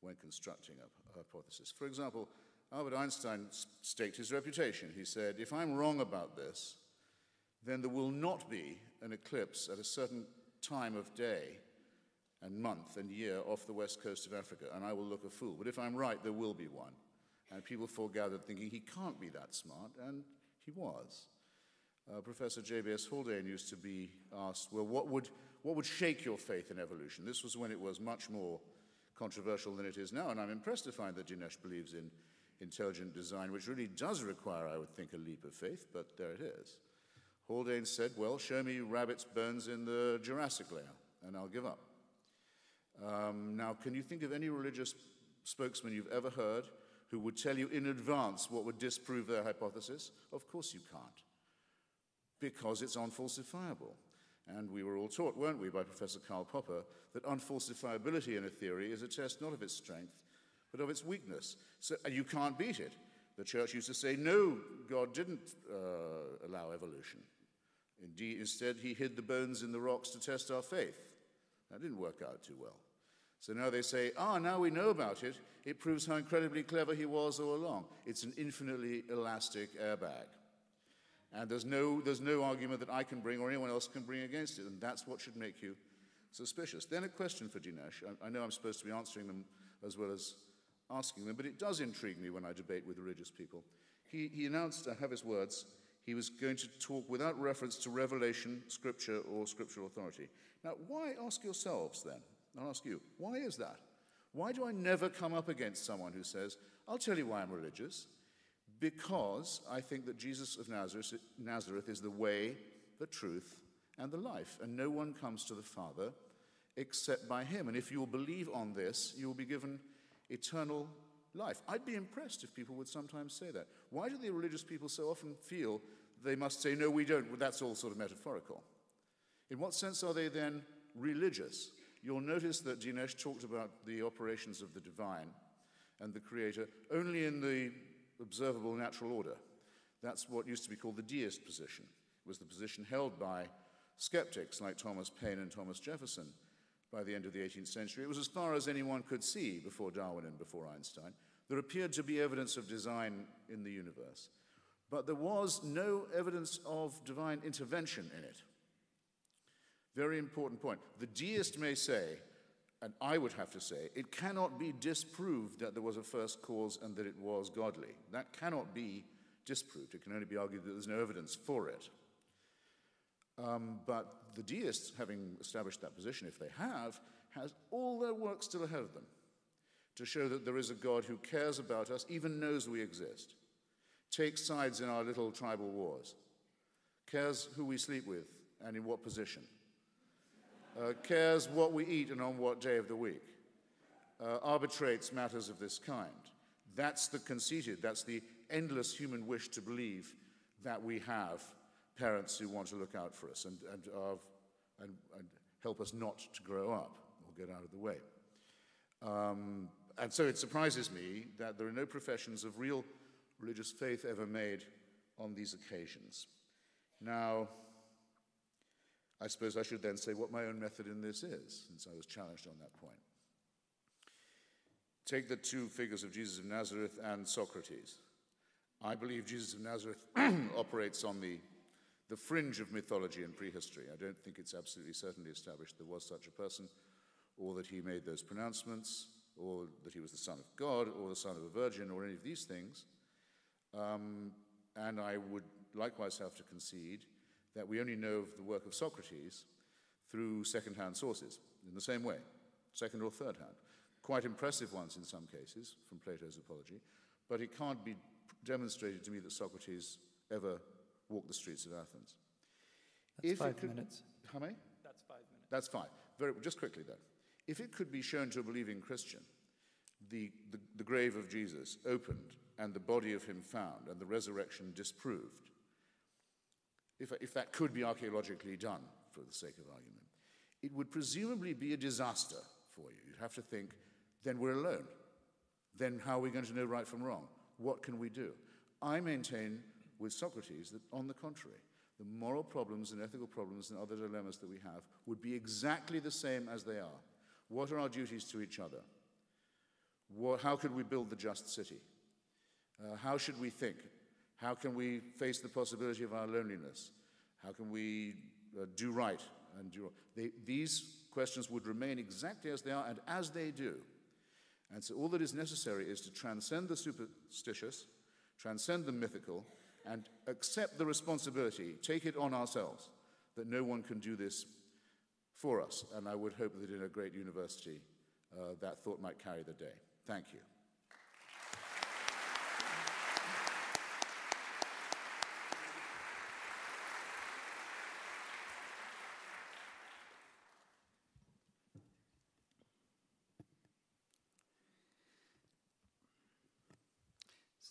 when constructing a hypothesis? For example, Albert Einstein staked his reputation. He said, If I'm wrong about this, then there will not be an eclipse at a certain time of day and month and year off the west coast of Africa, and I will look a fool. But if I'm right, there will be one. And people foregathered thinking he can't be that smart, and he was. Uh, Professor J.B.S. Haldane used to be asked, well, what would, what would shake your faith in evolution? This was when it was much more controversial than it is now, and I'm impressed to find that Dinesh believes in intelligent design, which really does require, I would think, a leap of faith, but there it is. Haldane said, Well, show me rabbits' bones in the Jurassic layer, and I'll give up. Um, now, can you think of any religious spokesman you've ever heard who would tell you in advance what would disprove their hypothesis? Of course you can't, because it's unfalsifiable. And we were all taught, weren't we, by Professor Karl Popper, that unfalsifiability in a theory is a test not of its strength, but of its weakness. So, and you can't beat it. The church used to say, no, God didn't uh, allow evolution. Indeed, instead, he hid the bones in the rocks to test our faith. That didn't work out too well. So now they say, ah, now we know about it. It proves how incredibly clever he was all along. It's an infinitely elastic airbag. And there's no, there's no argument that I can bring or anyone else can bring against it. And that's what should make you suspicious. Then a question for Dinesh. I, I know I'm supposed to be answering them as well as asking them, but it does intrigue me when I debate with religious people. He, he announced, I have his words, he was going to talk without reference to revelation, scripture, or scriptural authority. Now, why ask yourselves then? I'll ask you, why is that? Why do I never come up against someone who says, I'll tell you why I'm religious? Because I think that Jesus of Nazareth, Nazareth is the way, the truth, and the life, and no one comes to the Father except by him. And if you will believe on this, you will be given eternal life. I'd be impressed if people would sometimes say that. Why do the religious people so often feel they must say, no, we don't? Well, that's all sort of metaphorical. In what sense are they then religious? You'll notice that Dinesh talked about the operations of the divine and the creator only in the observable natural order. That's what used to be called the deist position. It was the position held by skeptics like Thomas Paine and Thomas Jefferson by the end of the 18th century. It was as far as anyone could see before Darwin and before Einstein. There appeared to be evidence of design in the universe, but there was no evidence of divine intervention in it. Very important point. The deist may say, and I would have to say, it cannot be disproved that there was a first cause and that it was godly. That cannot be disproved. It can only be argued that there's no evidence for it. Um, but the deists, having established that position, if they have, has all their work still ahead of them to show that there is a God who cares about us, even knows we exist, takes sides in our little tribal wars, cares who we sleep with and in what position, uh, cares what we eat and on what day of the week, uh, arbitrates matters of this kind. That's the conceited, that's the endless human wish to believe that we have parents who want to look out for us and, and, and, and help us not to grow up or get out of the way. Um, and so it surprises me that there are no professions of real religious faith ever made on these occasions. Now, I suppose I should then say what my own method in this is, since I was challenged on that point. Take the two figures of Jesus of Nazareth and Socrates. I believe Jesus of Nazareth operates on the, the fringe of mythology and prehistory. I don't think it's absolutely certainly established there was such a person, or that he made those pronouncements, or that he was the Son of God, or the Son of a Virgin, or any of these things. Um, and I would likewise have to concede that we only know of the work of Socrates through second-hand sources, in the same way, second or third hand. Quite impressive ones in some cases, from Plato's Apology, but it can't be demonstrated to me that Socrates ever walked the streets of Athens. That's if five could, minutes. How many? That's five minutes. That's fine. Very, just quickly then. If it could be shown to a believing Christian, the, the, the grave of Jesus opened and the body of him found and the resurrection disproved, if, if that could be archaeologically done for the sake of argument, it would presumably be a disaster for you. You'd have to think, then we're alone. Then how are we going to know right from wrong? what can we do? I maintain with Socrates that, on the contrary, the moral problems and ethical problems and other dilemmas that we have would be exactly the same as they are. What are our duties to each other? What, how could we build the just city? Uh, how should we think? How can we face the possibility of our loneliness? How can we uh, do right and do they, these questions would remain exactly as they are, and as they do. And so all that is necessary is to transcend the superstitious, transcend the mythical, and accept the responsibility, take it on ourselves, that no one can do this for us. And I would hope that in a great university, uh, that thought might carry the day. Thank you.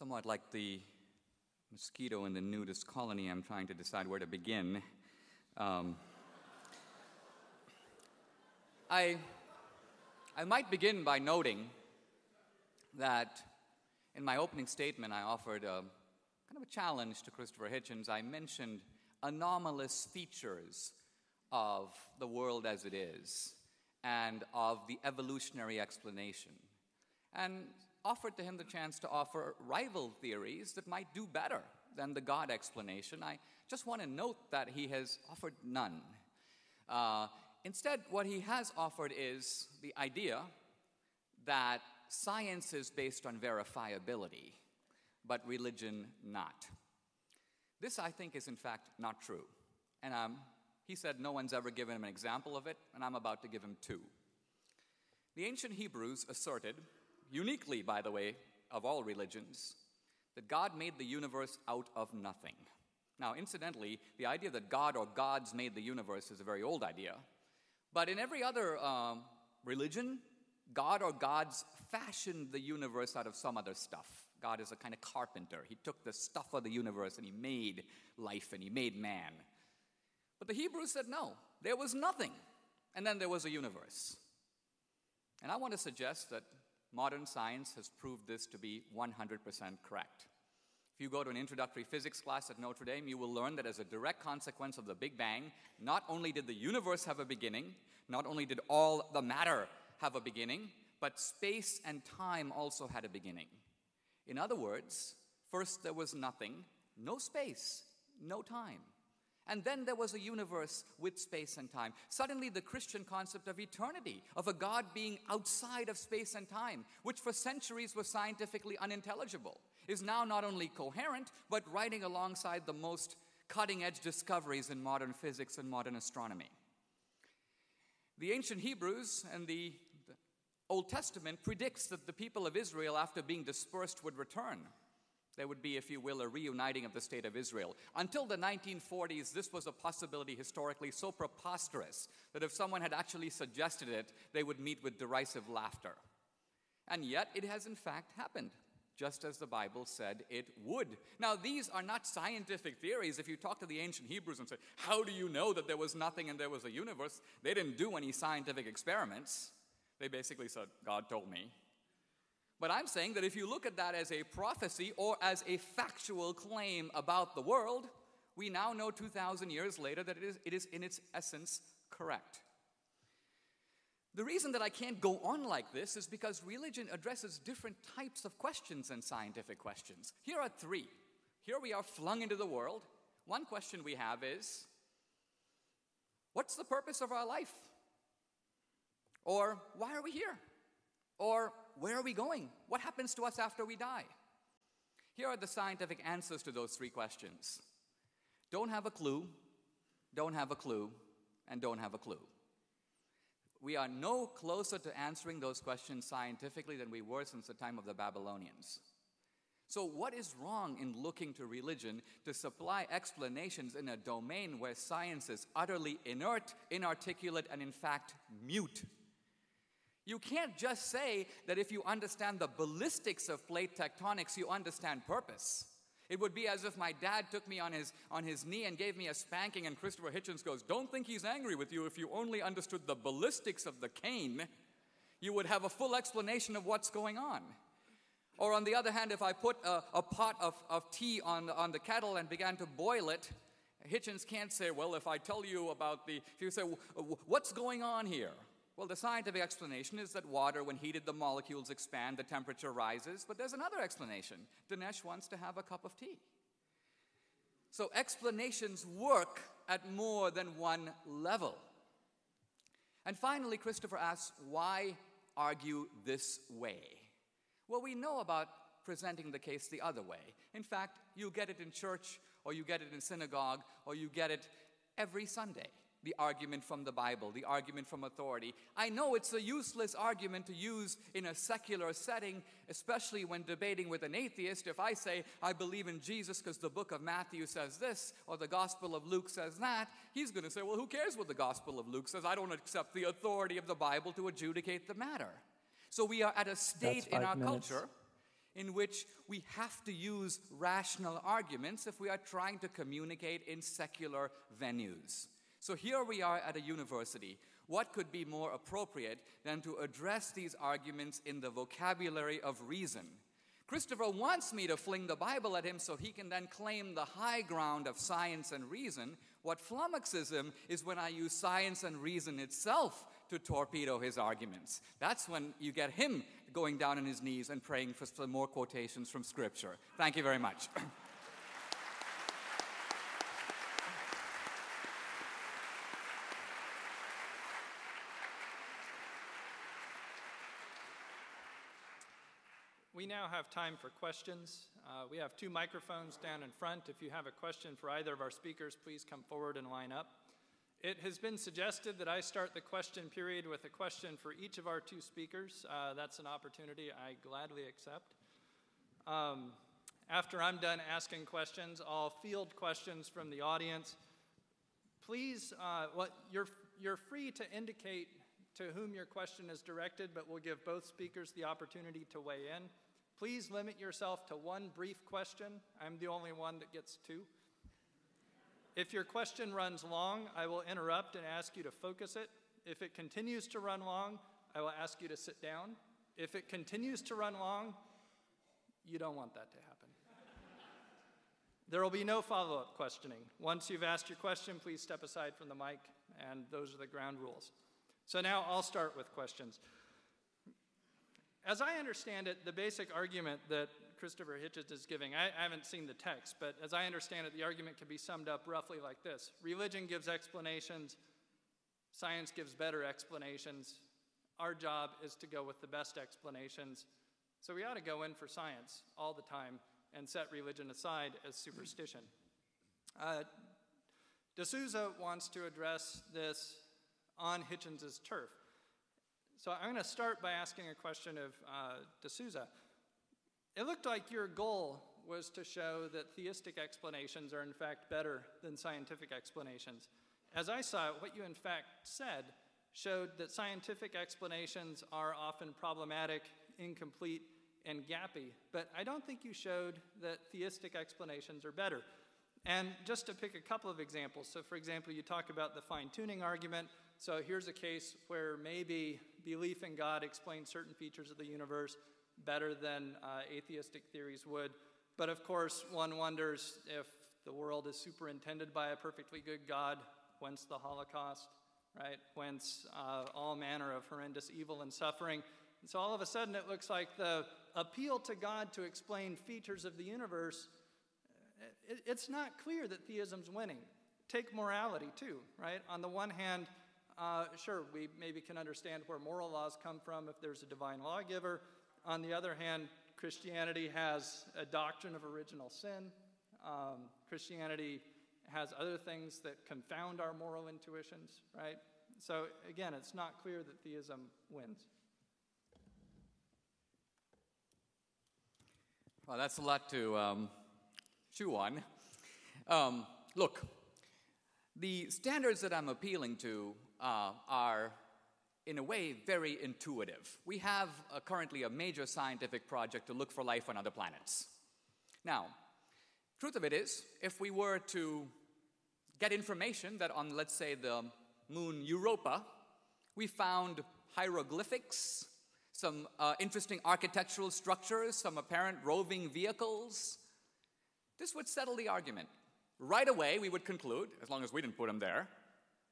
Somewhat like the mosquito in the nudist colony, I'm trying to decide where to begin. Um, I, I might begin by noting that in my opening statement, I offered a kind of a challenge to Christopher Hitchens. I mentioned anomalous features of the world as it is and of the evolutionary explanation. And offered to him the chance to offer rival theories that might do better than the God explanation. I just want to note that he has offered none. Uh, instead, what he has offered is the idea that science is based on verifiability, but religion not. This, I think, is in fact not true. And um, he said no one's ever given him an example of it, and I'm about to give him two. The ancient Hebrews asserted uniquely, by the way, of all religions, that God made the universe out of nothing. Now, incidentally, the idea that God or gods made the universe is a very old idea. But in every other um, religion, God or gods fashioned the universe out of some other stuff. God is a kind of carpenter. He took the stuff of the universe and he made life and he made man. But the Hebrews said no, there was nothing. And then there was a universe. And I want to suggest that Modern science has proved this to be 100% correct. If you go to an introductory physics class at Notre Dame, you will learn that as a direct consequence of the Big Bang, not only did the universe have a beginning, not only did all the matter have a beginning, but space and time also had a beginning. In other words, first there was nothing, no space, no time. And then there was a universe with space and time. Suddenly, the Christian concept of eternity, of a God being outside of space and time, which for centuries was scientifically unintelligible, is now not only coherent, but riding alongside the most cutting edge discoveries in modern physics and modern astronomy. The ancient Hebrews and the, the Old Testament predicts that the people of Israel, after being dispersed, would return. There would be, if you will, a reuniting of the state of Israel. Until the 1940s, this was a possibility historically so preposterous that if someone had actually suggested it, they would meet with derisive laughter. And yet, it has in fact happened, just as the Bible said it would. Now, these are not scientific theories. If you talk to the ancient Hebrews and say, How do you know that there was nothing and there was a universe? They didn't do any scientific experiments. They basically said, God told me. But I'm saying that if you look at that as a prophecy or as a factual claim about the world, we now know 2,000 years later that it is, it is in its essence correct. The reason that I can't go on like this is because religion addresses different types of questions than scientific questions. Here are three. Here we are flung into the world. One question we have is What's the purpose of our life? Or why are we here? Or where are we going? What happens to us after we die? Here are the scientific answers to those three questions don't have a clue, don't have a clue, and don't have a clue. We are no closer to answering those questions scientifically than we were since the time of the Babylonians. So, what is wrong in looking to religion to supply explanations in a domain where science is utterly inert, inarticulate, and in fact mute? You can't just say that if you understand the ballistics of plate tectonics, you understand purpose. It would be as if my dad took me on his, on his knee and gave me a spanking, and Christopher Hitchens goes, Don't think he's angry with you. If you only understood the ballistics of the cane, you would have a full explanation of what's going on. Or on the other hand, if I put a, a pot of, of tea on, on the kettle and began to boil it, Hitchens can't say, well, if I tell you about the, if you say, what's going on here? Well, the scientific explanation is that water, when heated, the molecules expand, the temperature rises. But there's another explanation. Dinesh wants to have a cup of tea. So explanations work at more than one level. And finally, Christopher asks, why argue this way? Well, we know about presenting the case the other way. In fact, you get it in church, or you get it in synagogue, or you get it every Sunday the argument from the Bible, the argument from authority. I know it's a useless argument to use in a secular setting, especially when debating with an atheist. If I say, I believe in Jesus because the book of Matthew says this, or the Gospel of Luke says that, he's going to say, Well, who cares what the Gospel of Luke says? I don't accept the authority of the Bible to adjudicate the matter. So we are at a state in our minutes. culture in which we have to use rational arguments if we are trying to communicate in secular venues. So here we are at a university. What could be more appropriate than to address these arguments in the vocabulary of reason? Christopher wants me to fling the Bible at him so he can then claim the high ground of science and reason. What flummoxes him is when I use science and reason itself to torpedo his arguments. That's when you get him going down on his knees and praying for some more quotations from Scripture. Thank you very much. We now have time for questions. Uh, we have two microphones down in front. If you have a question for either of our speakers, please come forward and line up. It has been suggested that I start the question period with a question for each of our two speakers. Uh, that's an opportunity I gladly accept. Um, after I'm done asking questions, I'll field questions from the audience. Please, uh, what, you're, you're free to indicate to whom your question is directed, but we'll give both speakers the opportunity to weigh in. Please limit yourself to one brief question. I'm the only one that gets two. If your question runs long, I will interrupt and ask you to focus it. If it continues to run long, I will ask you to sit down. If it continues to run long, you don't want that to happen. there will be no follow up questioning. Once you've asked your question, please step aside from the mic, and those are the ground rules. So now I'll start with questions. As I understand it, the basic argument that Christopher Hitchens is giving, I, I, haven't seen the text, but as I understand it, the argument can be summed up roughly like this Religion gives explanations, science gives better explanations. Our job is to go with the best explanations. So we ought to go in for science all the time and set religion aside as superstition. Uh, D'Souza wants to address this on Hitchens's turf. So I'm going to start by asking a question of uh, D'Souza. It looked like your goal was to show that theistic explanations are in fact better than scientific explanations. As I saw it, what you in fact said showed that scientific explanations are often problematic, incomplete, and gappy. But I don't think you showed that theistic explanations are better. And just to pick a couple of examples, so for example, you talk about the fine tuning argument. So here's a case where maybe belief in God explains certain features of the universe better than uh, atheistic theories would. But of course, one wonders if the world is superintended by a perfectly good God, whence the Holocaust, right? Whence uh, all manner of horrendous evil and suffering. And so all of a sudden, it looks like the appeal to God to explain features of the universe, it, it's not clear that theism's winning. Take morality, too, right? On the one hand, uh, sure, we maybe can understand where moral laws come from if there's a divine lawgiver. On the other hand, Christianity has a doctrine of original sin. Um, Christianity has other things that confound our moral intuitions, right? So again, it's not clear that theism wins. Well, that's a lot to um, chew on. Um, look, the standards that I'm appealing to uh, are, in a way, very intuitive. We have uh, currently a major scientific project to look for life on other planets. Now, truth of it is, if we were to get information that on, let's say, the moon Europa, we found hieroglyphics, some uh, interesting architectural structures, some apparent roving vehicles. This would settle the argument. Right away, we would conclude, as long as we didn't put them there,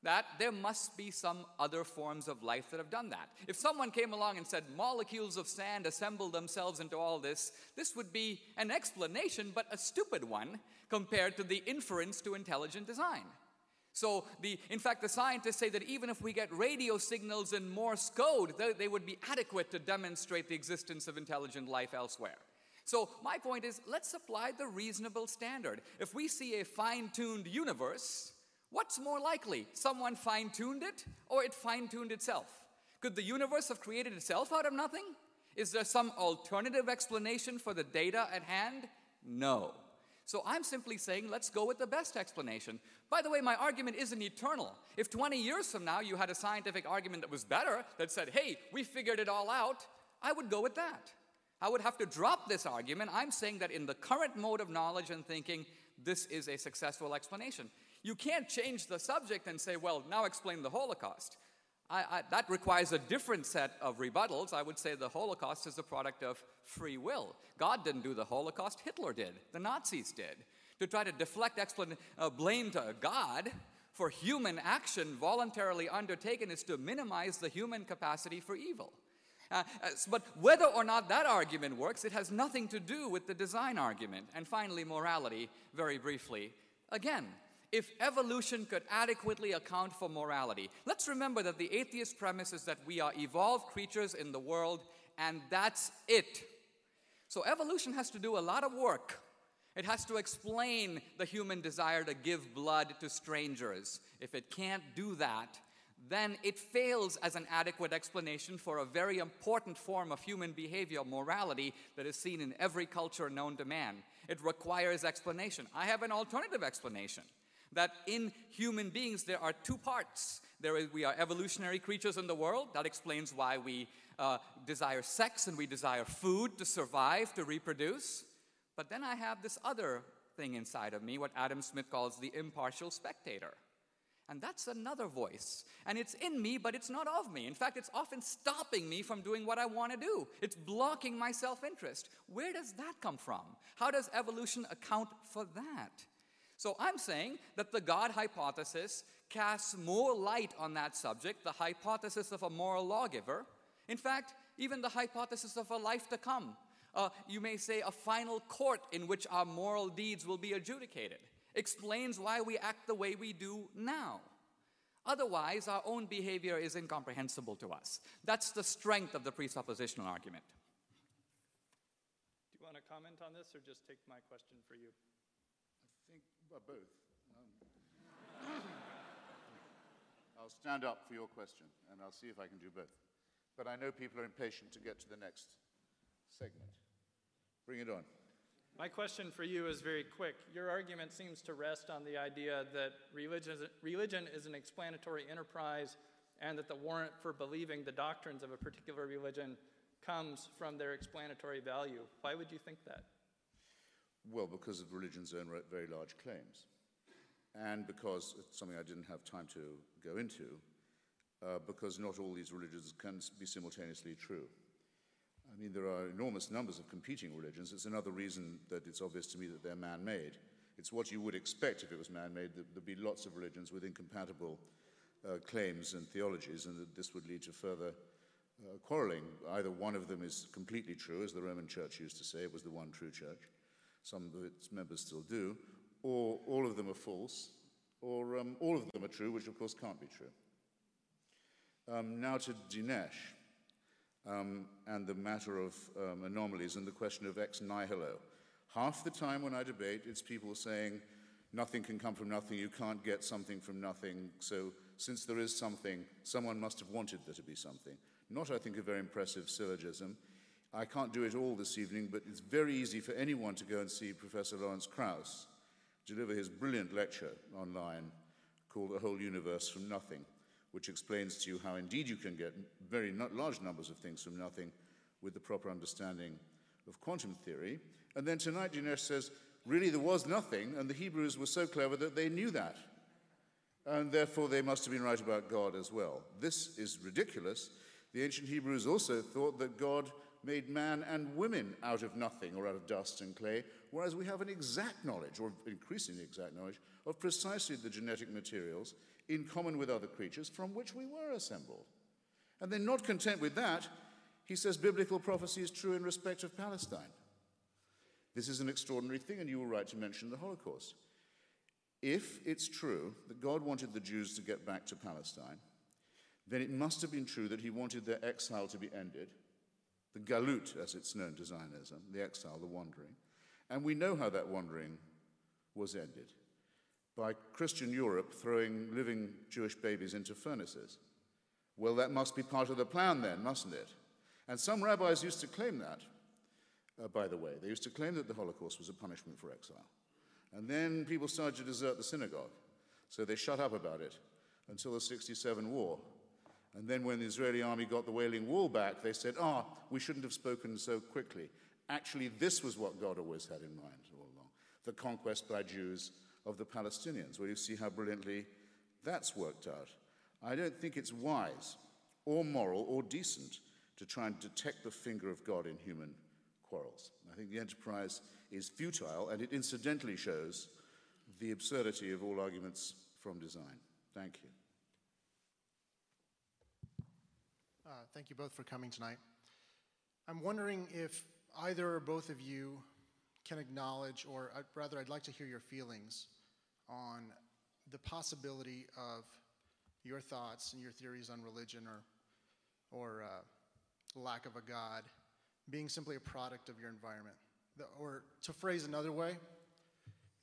that there must be some other forms of life that have done that. If someone came along and said molecules of sand assemble themselves into all this, this would be an explanation, but a stupid one compared to the inference to intelligent design. So, the, in fact, the scientists say that even if we get radio signals in Morse code, they, they would be adequate to demonstrate the existence of intelligent life elsewhere. So, my point is let's apply the reasonable standard. If we see a fine tuned universe, what's more likely? Someone fine tuned it or it fine tuned itself? Could the universe have created itself out of nothing? Is there some alternative explanation for the data at hand? No. So I'm simply saying let's go with the best explanation. By the way, my argument isn't eternal. If 20 years from now you had a scientific argument that was better, that said, hey, we figured it all out, I would go with that. I would have to drop this argument. I'm saying that in the current mode of knowledge and thinking, this is a successful explanation. You can't change the subject and say, well, now explain the Holocaust. I, I, that requires a different set of rebuttals. I would say the Holocaust is the product of free will. God didn't do the Holocaust, Hitler did, the Nazis did. To try to deflect explan- uh, blame to God for human action voluntarily undertaken is to minimize the human capacity for evil. Uh, uh, but whether or not that argument works, it has nothing to do with the design argument. And finally, morality, very briefly. Again, if evolution could adequately account for morality, let's remember that the atheist premise is that we are evolved creatures in the world, and that's it. So evolution has to do a lot of work. It has to explain the human desire to give blood to strangers. If it can't do that, then it fails as an adequate explanation for a very important form of human behavior, morality, that is seen in every culture known to man. It requires explanation. I have an alternative explanation that in human beings there are two parts. There is, we are evolutionary creatures in the world. That explains why we uh, desire sex and we desire food to survive, to reproduce. But then I have this other thing inside of me, what Adam Smith calls the impartial spectator. And that's another voice. And it's in me, but it's not of me. In fact, it's often stopping me from doing what I want to do. It's blocking my self interest. Where does that come from? How does evolution account for that? So I'm saying that the God hypothesis casts more light on that subject, the hypothesis of a moral lawgiver. In fact, even the hypothesis of a life to come. Uh, you may say a final court in which our moral deeds will be adjudicated explains why we act the way we do now. Otherwise, our own behavior is incomprehensible to us. That's the strength of the presuppositional argument. Do you want to comment on this or just take my question for you? Well, both. Um, I'll stand up for your question and I'll see if I can do both. But I know people are impatient to get to the next segment. Bring it on. My question for you is very quick. Your argument seems to rest on the idea that religion, religion is an explanatory enterprise and that the warrant for believing the doctrines of a particular religion comes from their explanatory value. Why would you think that? Well, because of religion's own very large claims. And because it's something I didn't have time to go into, uh, because not all these religions can be simultaneously true. I mean, there are enormous numbers of competing religions. It's another reason that it's obvious to me that they're man made. It's what you would expect if it was man made, that there'd be lots of religions with incompatible uh, claims and theologies, and that this would lead to further uh, quarreling. Either one of them is completely true, as the Roman Church used to say, it was the one true church. Some of its members still do, or all of them are false, or um, all of them are true, which of course can't be true. Um, now to Dinesh um, and the matter of um, anomalies and the question of ex nihilo. Half the time when I debate, it's people saying, nothing can come from nothing, you can't get something from nothing, so since there is something, someone must have wanted there to be something. Not, I think, a very impressive syllogism. I can't do it all this evening, but it's very easy for anyone to go and see Professor Lawrence Krauss deliver his brilliant lecture online called The Whole Universe from Nothing which explains to you how indeed you can get very large numbers of things from nothing with the proper understanding of quantum theory. And then tonight, Dinesh says, really there was nothing, and the Hebrews were so clever that they knew that. And therefore, they must have been right about God as well. This is ridiculous. The ancient Hebrews also thought that God made man and women out of nothing or out of dust and clay, whereas we have an exact knowledge, or increasingly exact knowledge, of precisely the genetic materials in common with other creatures from which we were assembled. And then, not content with that, he says biblical prophecy is true in respect of Palestine. This is an extraordinary thing, and you were right to mention the Holocaust. If it's true that God wanted the Jews to get back to Palestine, then it must have been true that he wanted their exile to be ended, the galut, as it's known to Zionism, the exile, the wandering. And we know how that wandering was ended by Christian Europe throwing living Jewish babies into furnaces. Well, that must be part of the plan then, mustn't it? And some rabbis used to claim that, uh, by the way. They used to claim that the Holocaust was a punishment for exile. And then people started to desert the synagogue. So they shut up about it until the 67 war. And then when the Israeli army got the Wailing Wall back, they said, ah, we shouldn't have spoken so quickly. Actually, this was what God always had in mind all along the conquest by Jews of the Palestinians. Well, you see how brilliantly that's worked out. I don't think it's wise or moral or decent to try and detect the finger of God in human quarrels. I think the enterprise is futile and it incidentally shows the absurdity of all arguments from design. Thank you. Uh, thank you both for coming tonight. I'm wondering if either or both of you can acknowledge, or I'd, rather, I'd like to hear your feelings on the possibility of your thoughts and your theories on religion or, or uh, lack of a God being simply a product of your environment. The, or to phrase another way,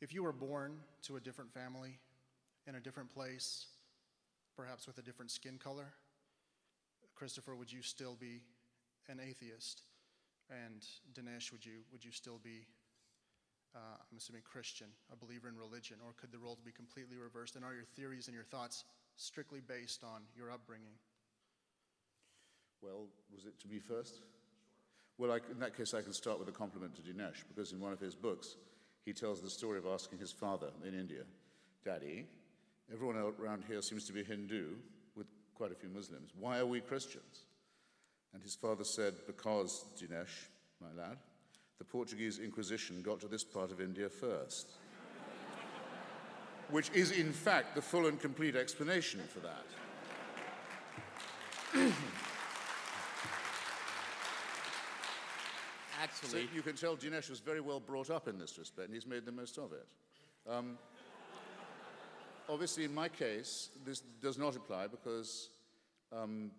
if you were born to a different family in a different place, perhaps with a different skin color, Christopher, would you still be an atheist? And Dinesh, would you, would you still be, uh, I'm assuming, Christian, a believer in religion? Or could the roles be completely reversed? And are your theories and your thoughts strictly based on your upbringing? Well, was it to be first? Well, I, in that case, I can start with a compliment to Dinesh, because in one of his books, he tells the story of asking his father in India, Daddy, everyone around here seems to be Hindu, quite a few Muslims. Why are we Christians? And his father said, Because, Dinesh, my lad, the Portuguese Inquisition got to this part of India first. Which is, in fact, the full and complete explanation for that. Actually, so you can tell Dinesh was very well brought up in this respect, and he's made the most of it. Um, obviously, in my case, this does not apply because, um,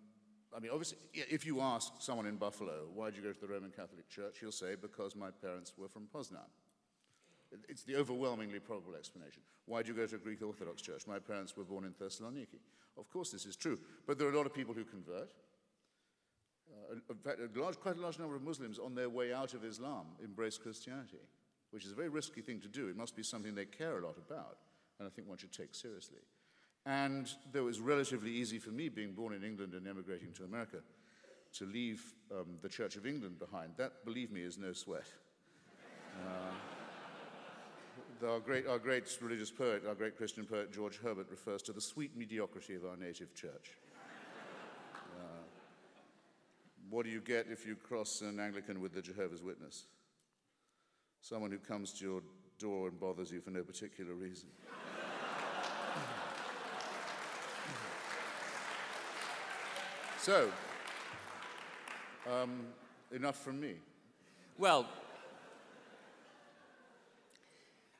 I mean, obviously, if you ask someone in Buffalo, why did you go to the Roman Catholic Church, he'll say, because my parents were from Poznan. It's the overwhelmingly probable explanation. Why did you go to a Greek Orthodox church? My parents were born in Thessaloniki. Of course, this is true. But there are a lot of people who convert. Uh, in fact, a large, quite a large number of Muslims on their way out of Islam embrace Christianity, which is a very risky thing to do. It must be something they care a lot about, and I think one should take seriously. And though it was relatively easy for me, being born in England and emigrating to America, to leave um, the Church of England behind, that, believe me, is no sweat. Uh, our, great, our great religious poet, our great Christian poet, George Herbert, refers to the sweet mediocrity of our native church. What do you get if you cross an Anglican with the Jehovah's Witness? Someone who comes to your door and bothers you for no particular reason. So, um, enough from me. Well,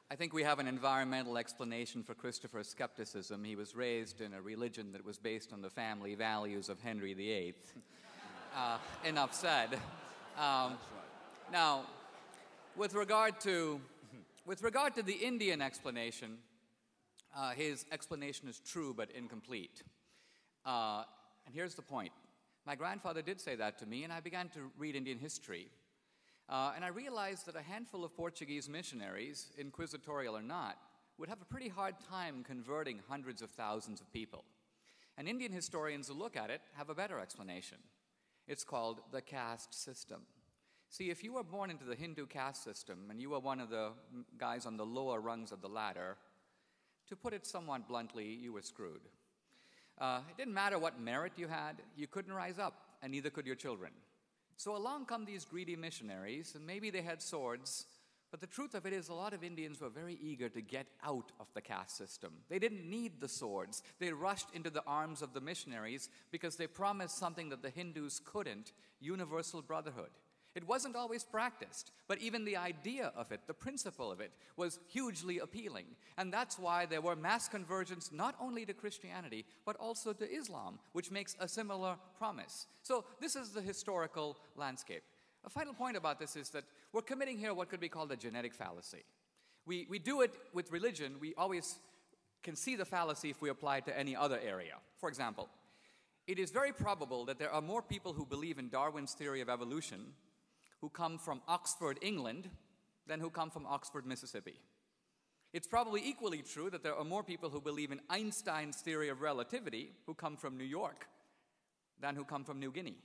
I think we have an environmental explanation for Christopher's skepticism. He was raised in a religion that was based on the family values of Henry VIII. Uh, enough said. Um, now, with regard to with regard to the Indian explanation, uh, his explanation is true but incomplete. Uh, and here's the point. My grandfather did say that to me, and I began to read Indian history. Uh, and I realized that a handful of Portuguese missionaries, inquisitorial or not, would have a pretty hard time converting hundreds of thousands of people. And Indian historians who look at it have a better explanation. It's called the caste system. See, if you were born into the Hindu caste system and you were one of the guys on the lower rungs of the ladder, to put it somewhat bluntly, you were screwed. Uh, it didn't matter what merit you had, you couldn't rise up and neither could your children. So along come these greedy missionaries, and maybe they had swords, but the truth of it is, a lot of Indians were very eager to get out of the caste system. They didn't need the swords. They rushed into the arms of the missionaries because they promised something that the Hindus couldn't universal brotherhood. It wasn't always practiced, but even the idea of it, the principle of it, was hugely appealing. And that's why there were mass conversions not only to Christianity, but also to Islam, which makes a similar promise. So, this is the historical landscape. A final point about this is that we're committing here what could be called a genetic fallacy. We, we do it with religion, we always can see the fallacy if we apply it to any other area. For example, it is very probable that there are more people who believe in Darwin's theory of evolution who come from Oxford, England, than who come from Oxford, Mississippi. It's probably equally true that there are more people who believe in Einstein's theory of relativity who come from New York than who come from New Guinea.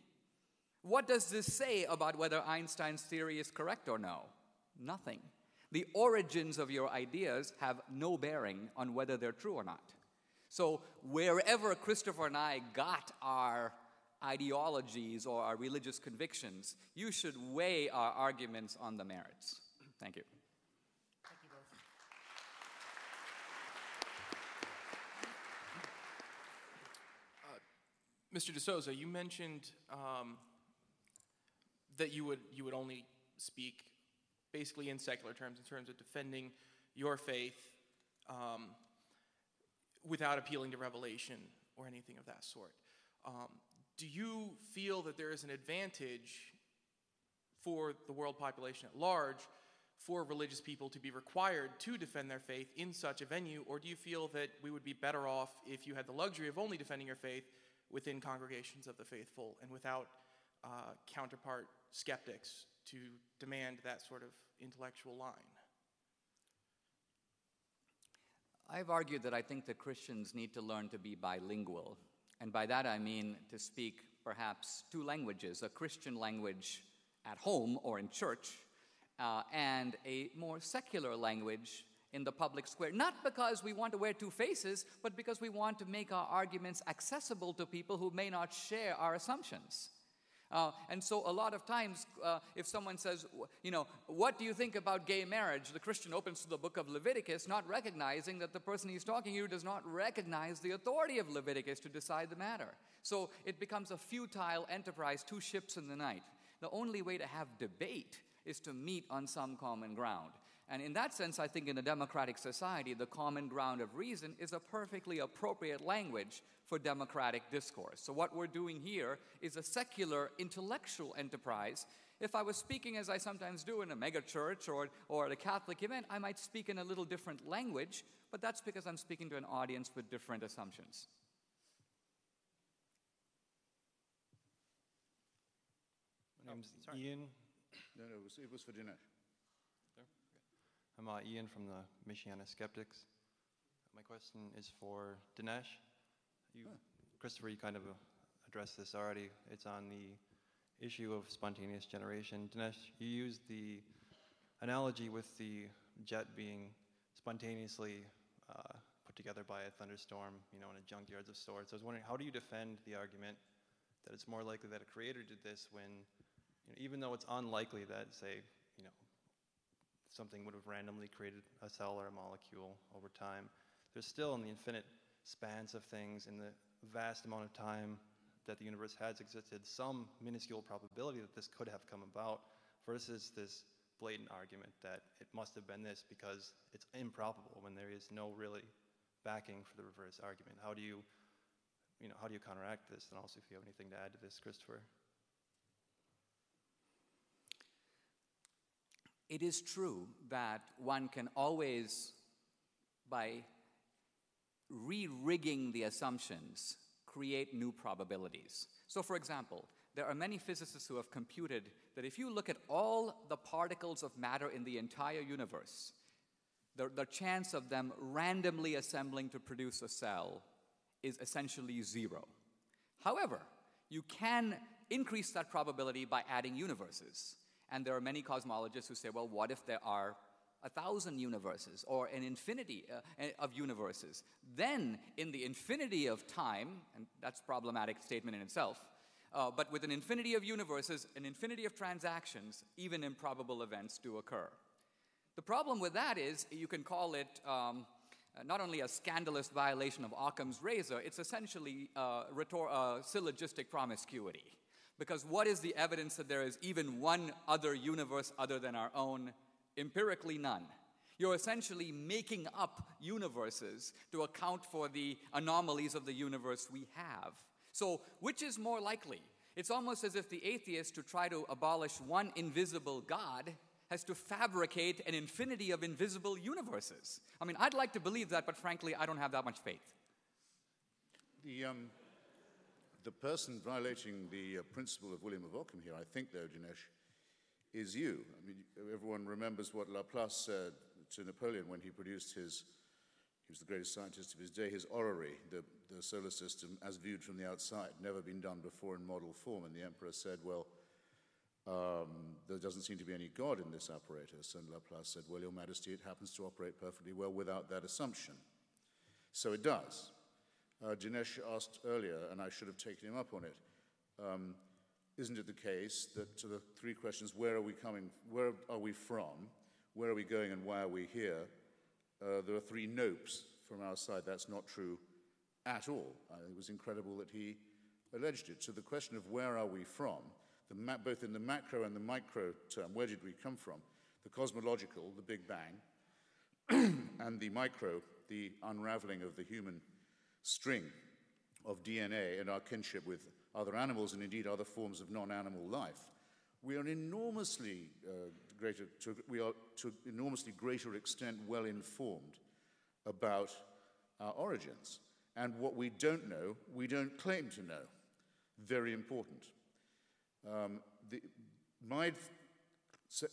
What does this say about whether Einstein's theory is correct or no? Nothing. The origins of your ideas have no bearing on whether they're true or not. So, wherever Christopher and I got our ideologies or our religious convictions, you should weigh our arguments on the merits. Thank you. Thank you both. Mr. D'Souza, you mentioned um, that you would you would only speak basically in secular terms, in terms of defending your faith um, without appealing to revelation or anything of that sort. Um, do you feel that there is an advantage for the world population at large for religious people to be required to defend their faith in such a venue, or do you feel that we would be better off if you had the luxury of only defending your faith within congregations of the faithful and without uh, counterpart skeptics to demand that sort of intellectual line? I've argued that I think that Christians need to learn to be bilingual. And by that I mean to speak perhaps two languages a Christian language at home or in church, uh, and a more secular language in the public square. Not because we want to wear two faces, but because we want to make our arguments accessible to people who may not share our assumptions. Uh, and so, a lot of times, uh, if someone says, you know, what do you think about gay marriage? The Christian opens to the book of Leviticus, not recognizing that the person he's talking to does not recognize the authority of Leviticus to decide the matter. So, it becomes a futile enterprise, two ships in the night. The only way to have debate is to meet on some common ground. And in that sense, I think in a democratic society, the common ground of reason is a perfectly appropriate language for democratic discourse. So, what we're doing here is a secular intellectual enterprise. If I was speaking, as I sometimes do, in a megachurch or, or at a Catholic event, I might speak in a little different language, but that's because I'm speaking to an audience with different assumptions. My name's oh, Ian. No, no, it was, it was for Dinesh. I'm uh, Ian from the Michiana Skeptics. My question is for Dinesh. You, Christopher, you kind of uh, addressed this already. It's on the issue of spontaneous generation. Dinesh, you used the analogy with the jet being spontaneously uh, put together by a thunderstorm, you know, in a junkyard of sorts. I was wondering, how do you defend the argument that it's more likely that a creator did this when, you know, even though it's unlikely that, say, something would have randomly created a cell or a molecule over time, there's still in the infinite spans of things, in the vast amount of time that the universe has existed, some minuscule probability that this could have come about, versus this blatant argument that it must have been this because it's improbable when there is no really backing for the reverse argument. How do you, you know, how do you counteract this? And also, if you have anything to add to this, Christopher. It is true that one can always, by re rigging the assumptions, create new probabilities. So, for example, there are many physicists who have computed that if you look at all the particles of matter in the entire universe, the, the chance of them randomly assembling to produce a cell is essentially zero. However, you can increase that probability by adding universes. And there are many cosmologists who say, well, what if there are a thousand universes or an infinity uh, of universes? Then, in the infinity of time, and that's a problematic statement in itself, Uh, but with an infinity of universes, an infinity of transactions, even improbable events do occur. The problem with that is you can call it um, not only a scandalous violation of Occam's razor, it's essentially uh, rhetor- uh, syllogistic promiscuity. Because what is the evidence that there is even one other universe other than our own? Empirically, none. You're essentially making up universes to account for the anomalies of the universe we have. So, which is more likely? It's almost as if the atheist, to try to abolish one invisible God, has to fabricate an infinity of invisible universes. I mean, I'd like to believe that, but frankly, I don't have that much faith. The, um, the person violating the uh, principle of William of Ockham here, I think, though, Dinesh, is you. I mean, everyone remembers what Laplace said to Napoleon when he produced his, he was the greatest scientist of his day, his orrery, the, the solar system as viewed from the outside, never been done before in model form. And the emperor said, well, um, there doesn't seem to be any God in this apparatus. And Laplace said, Well, Your Majesty, it happens to operate perfectly well without that assumption. So it does. Uh, Dinesh asked earlier, and I should have taken him up on it. Um, isn't it the case that to the three questions, where are we coming, where are we from, where are we going, and why are we here, uh, there are three nopes from our side. That's not true at all. It was incredible that he alleged it. So the question of where are we from, both in the macro and the micro term, where did we come from? The cosmological, the Big Bang, and the micro, the unraveling of the human string of DNA and our kinship with other animals and indeed other forms of non animal life. We are enormously uh, greater, to, we are to enormously greater extent well informed about our origins. And what we don't know, we don't claim to know. Very important. Um, the, my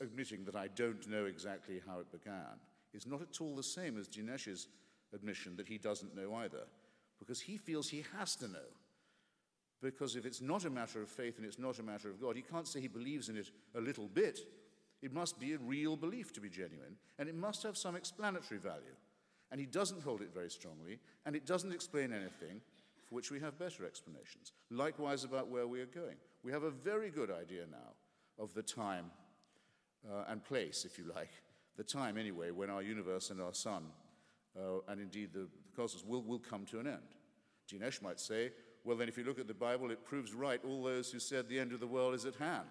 admitting that I don't know exactly how it began is not at all the same as Dinesh's admission that he doesn't know either, because he feels he has to know. Because if it's not a matter of faith and it's not a matter of God, he can't say he believes in it a little bit. It must be a real belief to be genuine, and it must have some explanatory value. And he doesn't hold it very strongly, and it doesn't explain anything for which we have better explanations. Likewise, about where we are going. We have a very good idea now of the time uh, and place, if you like, the time anyway, when our universe and our sun, uh, and indeed the, cosmos, will, will come to an end. Dinesh might say, well, then if you look at the Bible, it proves right all those who said the end of the world is at hand.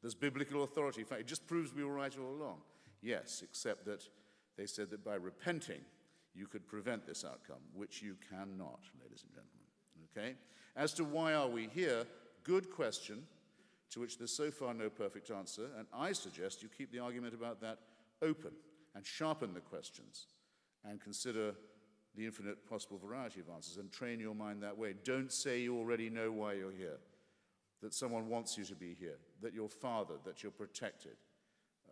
There's biblical authority. In fact, it just proves we were right all along. Yes, except that they said that by repenting, you could prevent this outcome, which you cannot, ladies and gentlemen. Okay? As to why are we here, good question, to which there's so far no perfect answer, and I suggest you keep the argument about that open and sharpen the questions and consider the infinite possible variety of answers and train your mind that way. Don't say you already know why you're here, that someone wants you to be here, that you're fathered, that you're protected,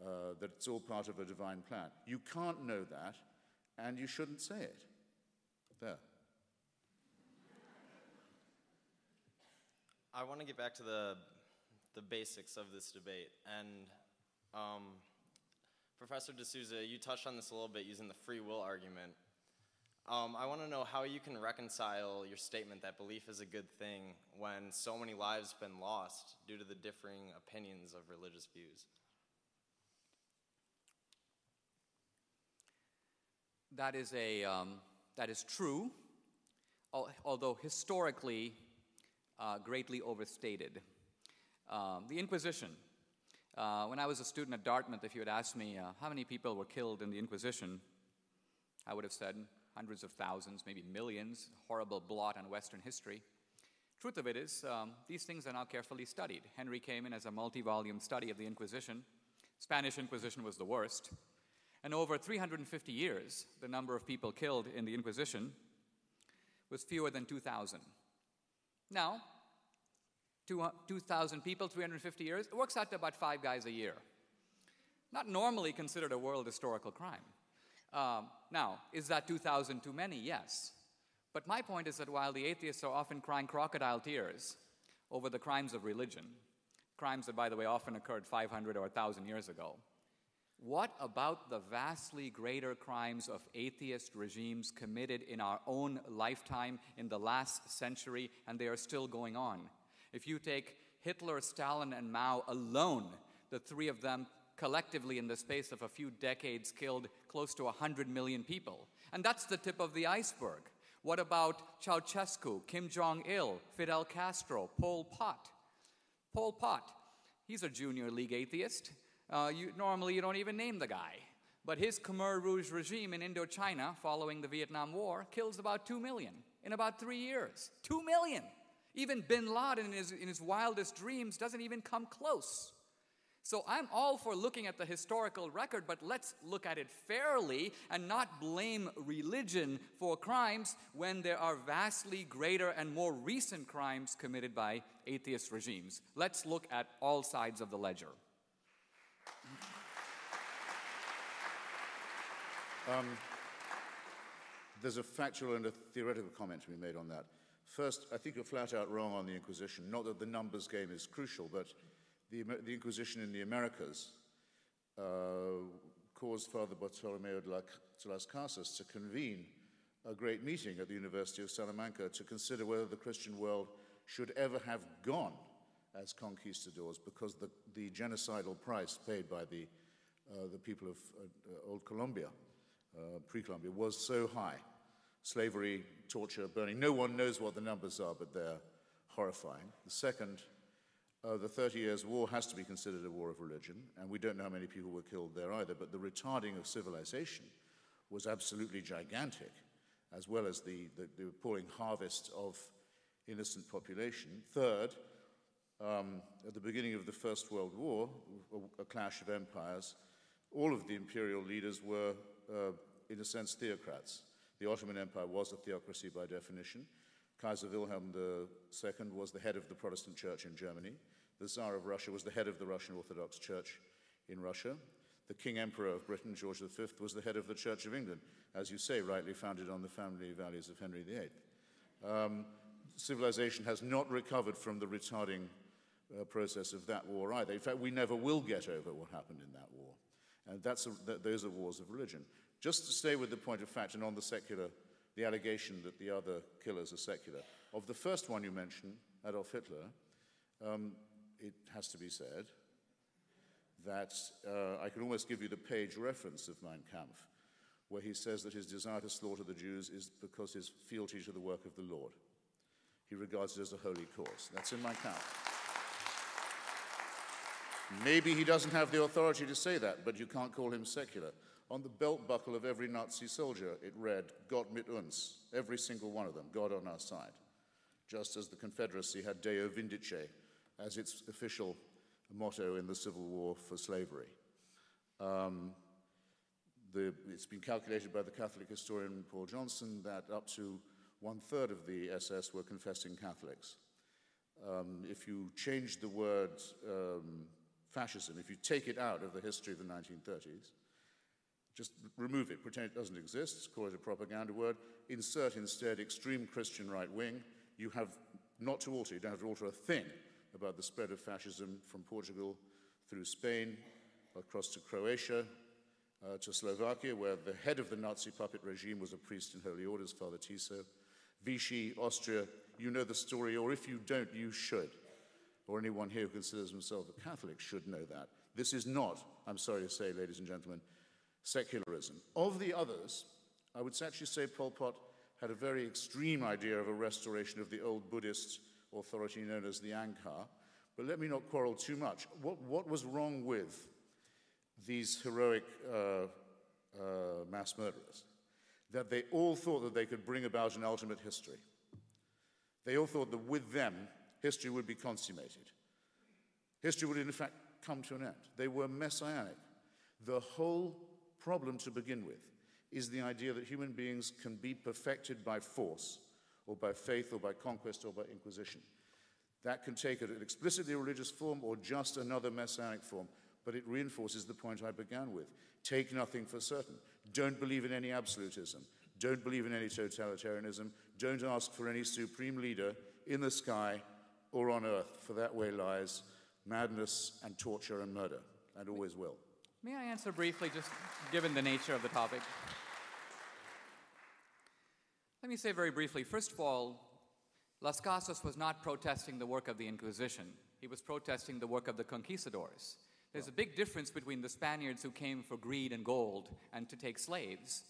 uh, that it's all part of a divine plan. You can't know that, and you shouldn't say it. There. I want to get back to the, the basics of this debate. And um, Professor D'Souza, you touched on this a little bit using the free will argument. Um, I want to know how you can reconcile your statement that belief is a good thing when so many lives have been lost due to the differing opinions of religious views. That is, a, um, that is true, although historically uh, greatly overstated. Um, the Inquisition. Uh, when I was a student at Dartmouth, if you had asked me uh, how many people were killed in the Inquisition, I would have said hundreds of thousands, maybe millions, horrible blot on Western history. Truth of it is, um, these things are now carefully studied. Henry Kamen as a multi volume study of the Inquisition. Spanish Inquisition was the worst. And over 350 years, the number of people killed in the Inquisition was fewer than 2,000. Now, 2,000 people, 350 years, it works out to about five guys a year. Not normally considered a world historical crime. Um, now, is that 2,000 too many? Yes. But my point is that while the atheists are often crying crocodile tears over the crimes of religion, crimes that, by the way, often occurred 500 or 1,000 years ago, what about the vastly greater crimes of atheist regimes committed in our own lifetime in the last century, and they are still going on? If you take Hitler, Stalin, and Mao alone, the three of them collectively in the space of a few decades killed close to 100 million people. And that's the tip of the iceberg. What about Ceausescu, Kim Jong il, Fidel Castro, Pol Pot? Pol Pot, he's a junior league atheist. Uh, you, normally, you don't even name the guy. But his Khmer Rouge regime in Indochina, following the Vietnam War, kills about 2 million in about three years. 2 million! Even bin Laden, in his, in his wildest dreams, doesn't even come close. So I'm all for looking at the historical record, but let's look at it fairly and not blame religion for crimes when there are vastly greater and more recent crimes committed by atheist regimes. Let's look at all sides of the ledger. Um, there's a factual and a theoretical comment to be made on that. First, I think you're flat out wrong on the Inquisition. Not that the numbers game is crucial, but the, the Inquisition in the Americas uh, caused Father Bartolomeo de, la, de las Casas to convene a great meeting at the University of Salamanca to consider whether the Christian world should ever have gone as conquistadors because the, the genocidal price paid by the, uh, the people of uh, Old Colombia, uh, pre Colombia, was so high. Slavery, torture, burning. No one knows what the numbers are, but they're horrifying. The second uh, the Thirty Years' War has to be considered a war of religion, and we don't know how many people were killed there either, but the retarding of civilization was absolutely gigantic, as well as the, the, the appalling harvest of innocent population. Third, um, at the beginning of the First World War, a, a, clash of empires, all of the imperial leaders were, uh, in a sense, theocrats. The Ottoman Empire was a theocracy by definition. Kaiser Wilhelm II was the head of the Protestant Church in Germany. The Tsar of Russia was the head of the Russian Orthodox Church in Russia. The King Emperor of Britain, George V, was the head of the Church of England, as you say, rightly founded on the family values of Henry VIII. Um, civilization has not recovered from the retarding uh, process of that war either. In fact, we never will get over what happened in that war. And that's a, th- those are wars of religion. Just to stay with the point of fact and on the secular the allegation that the other killers are secular. Of the first one you mentioned, Adolf Hitler, um, it has to be said that uh, I can almost give you the page reference of Mein Kampf, where he says that his desire to slaughter the Jews is because his fealty to the work of the Lord. He regards it as a holy cause. That's in Mein Kampf. Maybe he doesn't have the authority to say that, but you can't call him secular. On the belt buckle of every Nazi soldier, it read, Gott mit uns, every single one of them, God on our side. Just as the Confederacy had Deo Vindice as its official motto in the Civil War for slavery. Um, the, it's been calculated by the Catholic historian Paul Johnson that up to one third of the SS were confessing Catholics. Um, if you change the word um, fascism, if you take it out of the history of the 1930s, just remove it, pretend it doesn't exist, call it a propaganda word, insert instead extreme Christian right wing. You have not to alter, you don't have to alter a thing about the spread of fascism from Portugal through Spain, across to Croatia, uh, to Slovakia, where the head of the Nazi puppet regime was a priest in holy orders, Father Tiso. Vichy, Austria, you know the story, or if you don't, you should. Or anyone here who considers himself a Catholic should know that. This is not, I'm sorry to say, ladies and gentlemen, secularism. Of the others, I would actually say Pol Pot had a very extreme idea of a restoration of the old Buddhist authority known as the Angkar. But let me not quarrel too much. What, what was wrong with these heroic uh, uh, mass murderers? That they all thought that they could bring about an ultimate history. They all thought that with them, history would be consummated. History would, in fact, come to an end. They were messianic. The whole problem to begin with is the idea that human beings can be perfected by force, or by faith, or by conquest, or by inquisition. That can take an explicitly religious form or just another messianic form, but it reinforces the point I began with. Take nothing for certain. Don't believe in any absolutism. Don't believe in any totalitarianism. Don't ask for any supreme leader in the sky or on earth, for that way lies madness and torture and murder, and always will. May I answer briefly, just given the nature of the topic? Let me say very briefly first of all, Las Casas was not protesting the work of the Inquisition, he was protesting the work of the conquistadors. There's a big difference between the Spaniards who came for greed and gold and to take slaves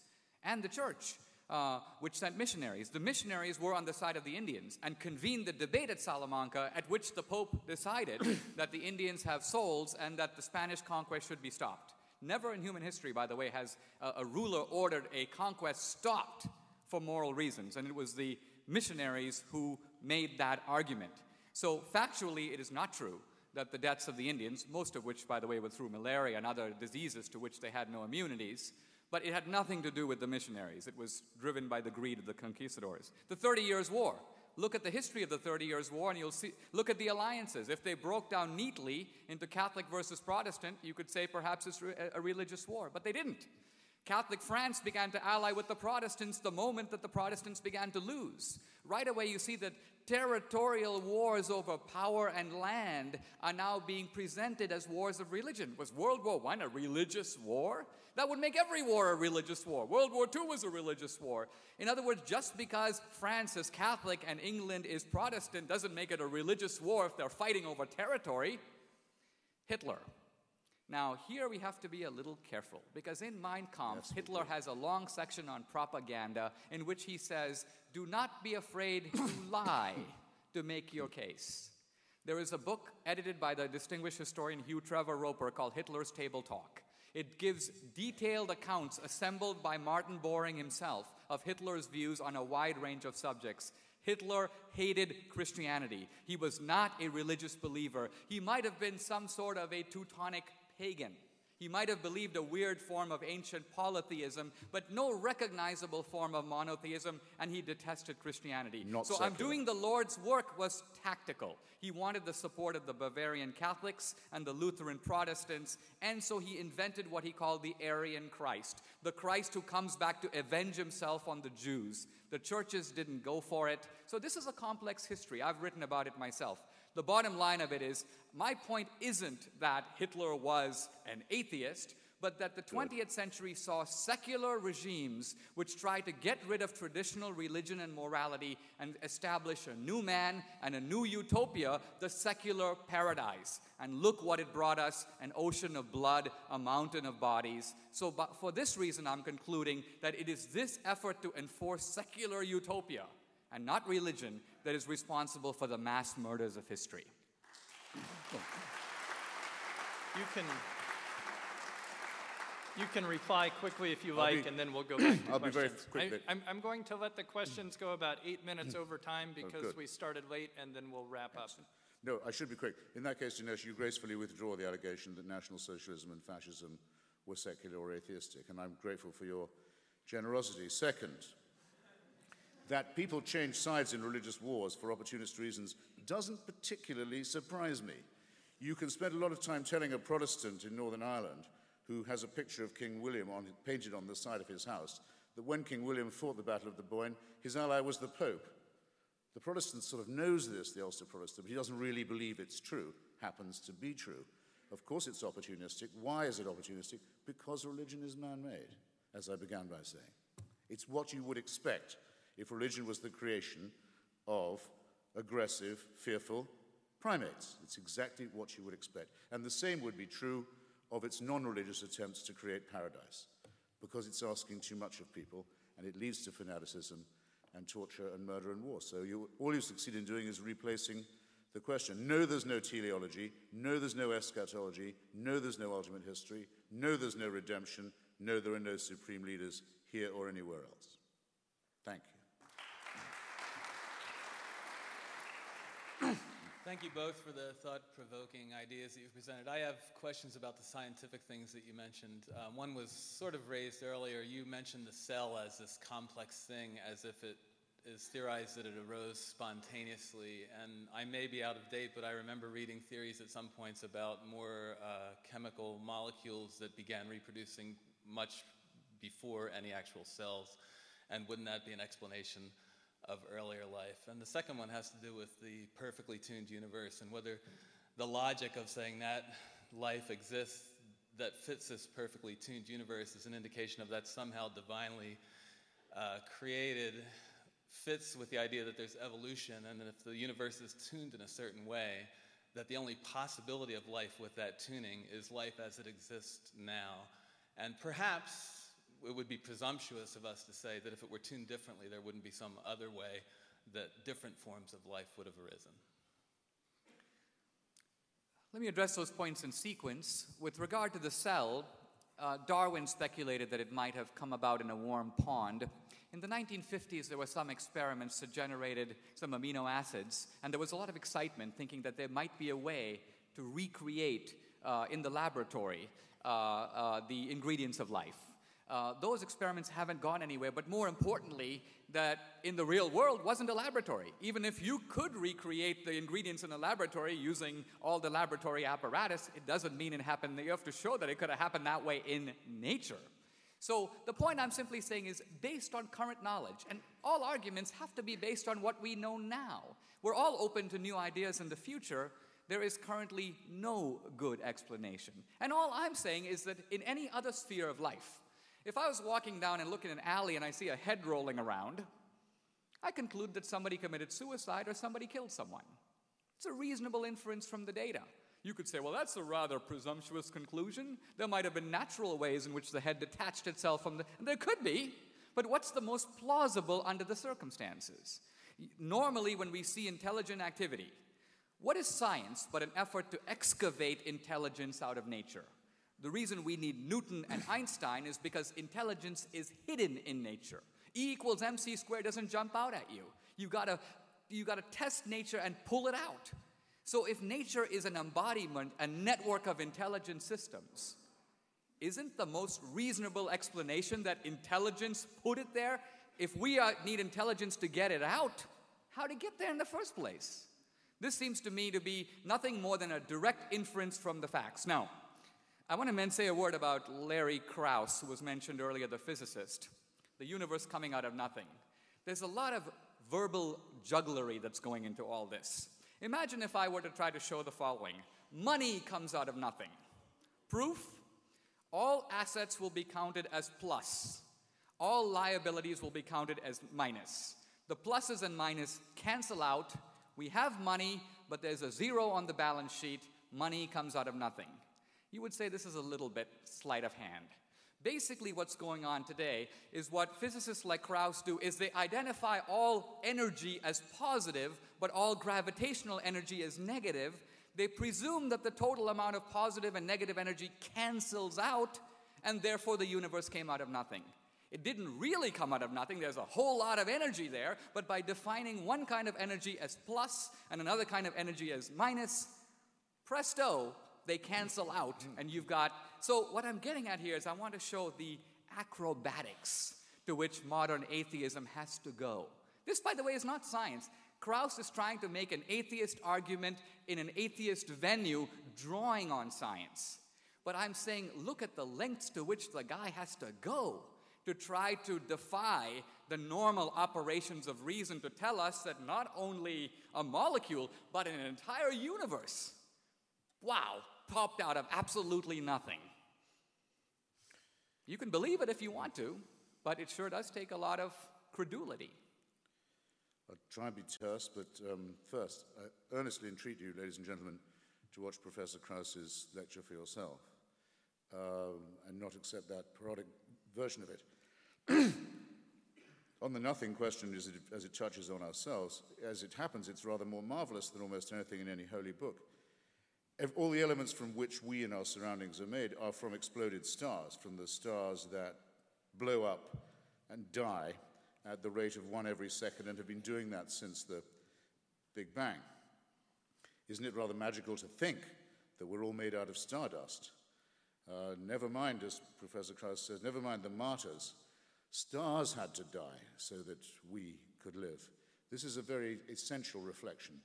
and the church, uh, which sent missionaries. The missionaries were on the side of the Indians and convened the debate at Salamanca, at which the Pope decided that the Indians have souls and that the Spanish conquest should be stopped. Never in human history, by the way, has a, a ruler ordered a conquest stopped for moral reasons, and it was the missionaries who made that argument. So, factually, it is not true that the deaths of the Indians, most of which, by the way, were through malaria and other diseases to which they had no immunities, but it had nothing to do with the missionaries. It was driven by the greed of the conquistadors. The Thirty Years' War. Look at the history of the Thirty Years' War, and you'll see. Look at the alliances. If they broke down neatly into Catholic versus Protestant, you could say perhaps it's a religious war, but they didn't. Catholic France began to ally with the Protestants the moment that the Protestants began to lose. Right away, you see that territorial wars over power and land are now being presented as wars of religion. Was World War I a religious war? That would make every war a religious war. World War II was a religious war. In other words, just because France is Catholic and England is Protestant doesn't make it a religious war if they're fighting over territory. Hitler now, here we have to be a little careful because in Mein Kampf, yes, Hitler has a long section on propaganda in which he says, Do not be afraid to lie to make your case. There is a book edited by the distinguished historian Hugh Trevor Roper called Hitler's Table Talk. It gives detailed accounts assembled by Martin Bormann himself of Hitler's views on a wide range of subjects. Hitler hated Christianity. He was not a religious believer. He might have been some sort of a Teutonic pagan. He might have believed a weird form of ancient polytheism, but no recognizable form of monotheism, and he detested Christianity. Not so secular. I'm doing the Lord's work was tactical. He wanted the support of the Bavarian Catholics and the Lutheran Protestants, and so he invented what he called the Aryan Christ, the Christ who comes back to avenge himself on the Jews. The churches didn't go for it. So this is a complex history. I've written about it myself. The bottom line of it is my point isn't that Hitler was an atheist, but that the 20th century saw secular regimes which tried to get rid of traditional religion and morality and establish a new man and a new utopia, the secular paradise. And look what it brought us an ocean of blood, a mountain of bodies. So, for this reason, I'm concluding that it is this effort to enforce secular utopia and not religion that is responsible for the mass murders of history. You can, you can reply quickly if you like, be, and then we'll go back to I'll questions. be very quick. I, am going to let the questions go about eight minutes mm. over time Oh, because we started late, and then we'll wrap up. No, I should be quick. In that case, Dinesh, you gracefully withdraw the allegation that National Socialism and Fascism were secular or atheistic, and I'm grateful for your generosity. Second, that people change sides in religious wars for opportunist reasons doesn't particularly surprise me. You can spend a lot of time telling a Protestant in Northern Ireland who has a picture of King William on, painted on the side of his house that when King William fought the Battle of the Boyne, his ally was the Pope. The Protestant sort of knows this, the Ulster Protestant, but he doesn't really believe it's true, happens to be true. Of course, it's opportunistic. Why is it opportunistic? Because religion is man made, as I began by saying. It's what you would expect if religion was the creation of aggressive, fearful primates. It's exactly what you would expect. And the same would be true of its non religious attempts to create paradise, because it's asking too much of people and it leads to fanaticism and torture and murder and war. So you, all you succeed in doing is replacing the question. No, there's no teleology. No, there's no eschatology. No, there's no ultimate history. No, there's no redemption. No, there are no supreme leaders here or anywhere else. Thank you. Thank you both for the thought provoking ideas that you've presented. I have questions about the scientific things that you mentioned. Um, one was sort of raised earlier. You mentioned the cell as this complex thing, as if it is theorized that it arose spontaneously. And I may be out of date, but I remember reading theories at some points about more uh, chemical molecules that began reproducing much before any actual cells. And wouldn't that be an explanation? Of earlier life. And the second one has to do with the perfectly tuned universe and whether the logic of saying that life exists that fits this perfectly tuned universe is an indication of that somehow divinely uh, created fits with the idea that there's evolution and that if the universe is tuned in a certain way, that the only possibility of life with that tuning is life as it exists now. And perhaps it would be presumptuous of us to say that if it were tuned differently, there wouldn't be some other way that different forms of life would have arisen. Let me address those points in sequence. With regard to the cell, uh, Darwin speculated that it might have come about in a warm pond. In the 1950s, there were some experiments that generated some amino acids, and there was a lot of excitement thinking that there might be a way to recreate uh, in the laboratory uh, uh the ingredients of life. Uh, those experiments haven't gone anywhere, but more importantly, that in the real world wasn't a laboratory. Even if you could recreate the ingredients in a laboratory using all the laboratory apparatus, it doesn't mean it happened. You have to show that it could have happened that way in nature. So the point I'm simply saying is based on current knowledge, and all arguments have to be based on what we know now. We're all open to new ideas in the future. There is currently no good explanation. And all I'm saying is that in any other sphere of life, if I was walking down and look in an alley and I see a head rolling around, I conclude that somebody committed suicide or somebody killed someone. It's a reasonable inference from the data. You could say, well, that's a rather presumptuous conclusion. There might have been natural ways in which the head detached itself from the. There could be, but what's the most plausible under the circumstances? Normally, when we see intelligent activity, what is science but an effort to excavate intelligence out of nature? The reason we need Newton and Einstein is because intelligence is hidden in nature. E equals mc squared doesn't jump out at you. You gotta, you gotta test nature and pull it out. So if nature is an embodiment, a network of intelligent systems, isn't the most reasonable explanation that intelligence put it there? If we uh, need intelligence to get it out, how to get there in the first place? This seems to me to be nothing more than a direct inference from the facts. Now, I want to say a word about Larry Krauss, who was mentioned earlier, the physicist. The universe coming out of nothing. There's a lot of verbal jugglery that's going into all this. Imagine if I were to try to show the following money comes out of nothing. Proof all assets will be counted as plus, all liabilities will be counted as minus. The pluses and minus cancel out. We have money, but there's a zero on the balance sheet. Money comes out of nothing you would say this is a little bit sleight of hand. Basically, what's going on today is what physicists like Krauss do is they identify all energy as positive, but all gravitational energy as negative. They presume that the total amount of positive and negative energy cancels out, and therefore the universe came out of nothing. It didn't really come out of nothing. There's a whole lot of energy there, but by defining one kind of energy as plus and another kind of energy as minus, presto, they cancel out, and you've got. So, what I'm getting at here is I want to show the acrobatics to which modern atheism has to go. This, by the way, is not science. Krauss is trying to make an atheist argument in an atheist venue, drawing on science. But I'm saying, look at the lengths to which the guy has to go to try to defy the normal operations of reason to tell us that not only a molecule, but an entire universe, wow, popped out of absolutely nothing. You can believe it if you want to, but it sure does take a lot of credulity. I'll try and be terse, but um, first, I earnestly entreat you, ladies and gentlemen, to watch Professor Krauss's lecture for yourself um, and not accept that parodic version of it. on the nothing question, as it, as it touches on ourselves, as it happens, it's rather more marvelous than almost anything in any holy book all the elements from which we and our surroundings are made are from exploded stars, from the stars that blow up and die at the rate of one every second and have been doing that since the Big Bang. Isn't it rather magical to think that we're all made out of stardust? Uh, never mind, as Professor Krauss says, never mind the martyrs. Stars had to die so that we could live. This is a very essential reflection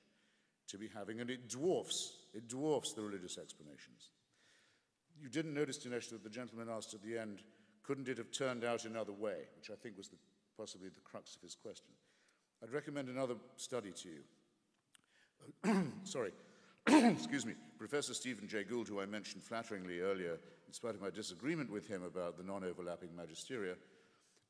to be having, and it dwarfs, it dwarfs the religious explanations. You didn't notice, Dinesh, that the gentleman asked at the end, couldn't it have turned out another way, which I think was the, possibly the crux of his question. I'd recommend another study to you. Sorry, excuse me, Professor Stephen Jay Gould, who I mentioned flatteringly earlier, in spite of my disagreement with him about the non overlapping magisteria,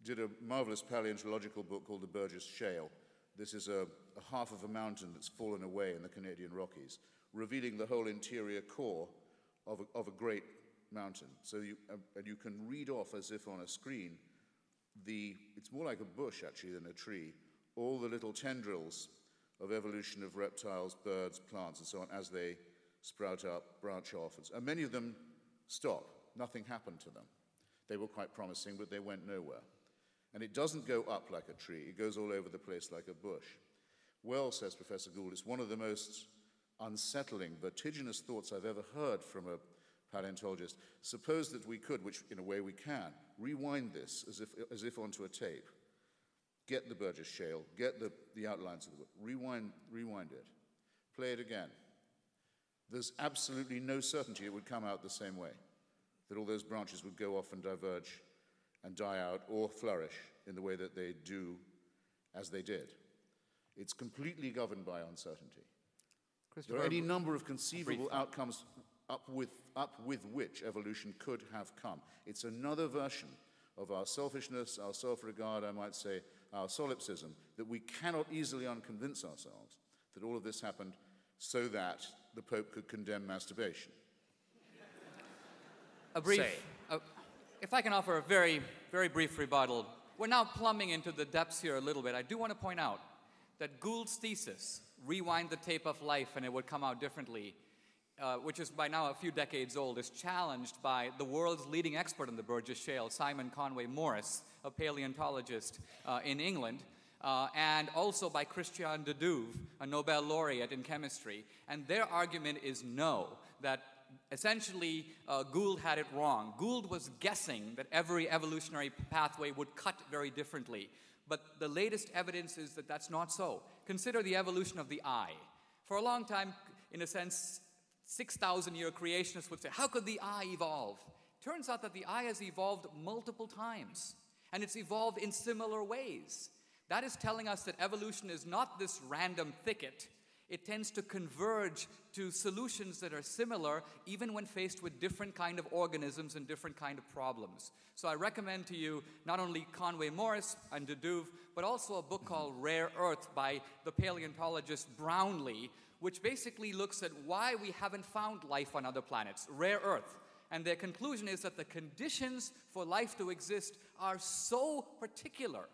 did a marvelous paleontological book called The Burgess Shale. This is a, a half of a mountain that's fallen away in the Canadian Rockies, revealing the whole interior core of a, of a great mountain. So you, uh, and you can read off as if on a screen the, it's more like a bush actually than a tree, all the little tendrils of evolution of reptiles, birds, plants, and so on as they sprout up, branch off. And many of them stop. Nothing happened to them. They were quite promising, but they went nowhere. And it doesn't go up like a tree, it goes all over the place like a bush. Well, says Professor Gould, it's one of the most unsettling, vertiginous thoughts I've ever heard from a paleontologist. Suppose that we could, which in a way we can, rewind this as if, as if onto a tape. Get the Burgess Shale, get the, the outlines of the book, rewind, rewind it, play it again. There's absolutely no certainty it would come out the same way, that all those branches would go off and diverge and die out or flourish in the way that they do as they did. It's completely governed by uncertainty. There are any number of conceivable outcomes up with, up with which evolution could have come. It's another version of our selfishness, our self regard, I might say, our solipsism, that we cannot easily unconvince ourselves that all of this happened so that the Pope could condemn masturbation. A brief, Say. uh, if I can offer a very, very brief rebuttal. We're now plumbing into the depths here a little bit. I do want to point out that Gould's thesis, rewind the tape of life and it would come out differently, uh, which is by now a few decades old, is challenged by the world's leading expert in the Burgess Shale, Simon Conway Morris, a paleontologist uh, in England. Uh, and also by Christian de Duve, a Nobel laureate in chemistry. And their argument is no, that essentially uh, Gould had it wrong. Gould was guessing that every evolutionary pathway would cut very differently. But the latest evidence is that that's not so. Consider the evolution of the eye. For a long time, in a sense, 6,000 year creationists would say, How could the eye evolve? Turns out that the eye has evolved multiple times, and it's evolved in similar ways. That is telling us that evolution is not this random thicket. It tends to converge to solutions that are similar even when faced with different kind of organisms and different kind of problems. So I recommend to you not only Conway Morris and de Duve but also a book called Rare Earth by the paleontologist Brownlee, which basically looks at why we haven't found life on other planets. Rare Earth. And their conclusion is that the conditions for life to exist are so particular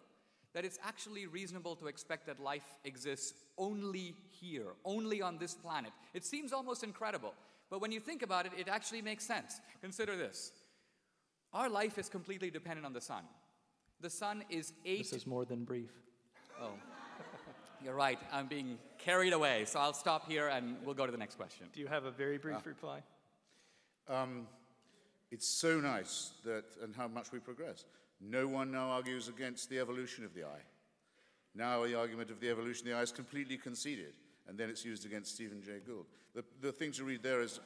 that it's actually reasonable to expect that life exists only here, only on this planet. It seems almost incredible, but when you think about it, it actually makes sense. Consider this our life is completely dependent on the sun. The sun is eight. This is more than brief. Oh. You're right, I'm being carried away, so I'll stop here and we'll go to the next question. Do you have a very brief reply? Um, it's so nice that, and how much we progress. No one now argues against the evolution of the eye. Now the argument of the evolution of the eye is completely conceded, and then it's used against Stephen Jay Gould. The, the thing to read there is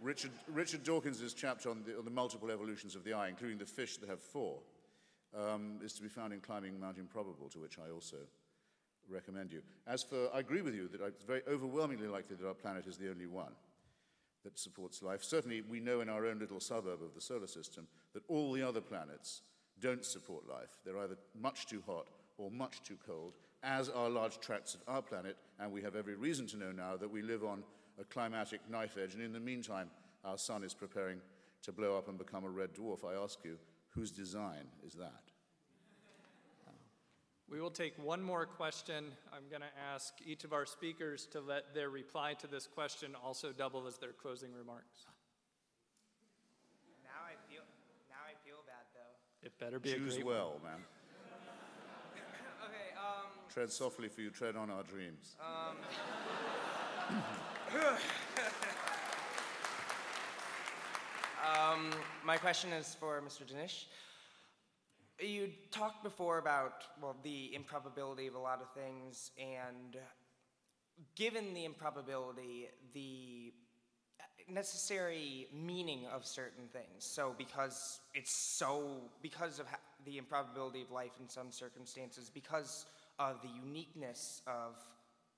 Richard, Richard Dawkins' chapter on the, on the multiple evolutions of the eye, including the fish that have four, um, is to be found in Climbing Mount Improbable, to which I also recommend you. As for, I agree with you that it's very overwhelmingly likely that our planet is the only one that supports life. Certainly, we know in our own little suburb of the solar system that all the other planets don't support life. They're either much too hot or much too cold, as are large tracts of our planet, and we have every reason to know now that we live on a climatic knife edge, and in the meantime, our sun is preparing to blow up and become a red dwarf. I ask you, whose design is that? We will take one more question. I'm going to ask each of our speakers to let their reply to this question also double as their closing remarks. Now I feel, now I feel bad though. It better be a Choose great well, man. Okay, um, Tread softly, for you tread on our dreams. um. um, my question is for Mr. Dinesh. You talked before about well the improbability of a lot of things, and given the improbability, the necessary meaning of certain things. So because it's so because of the improbability of life in some circumstances, because of the uniqueness of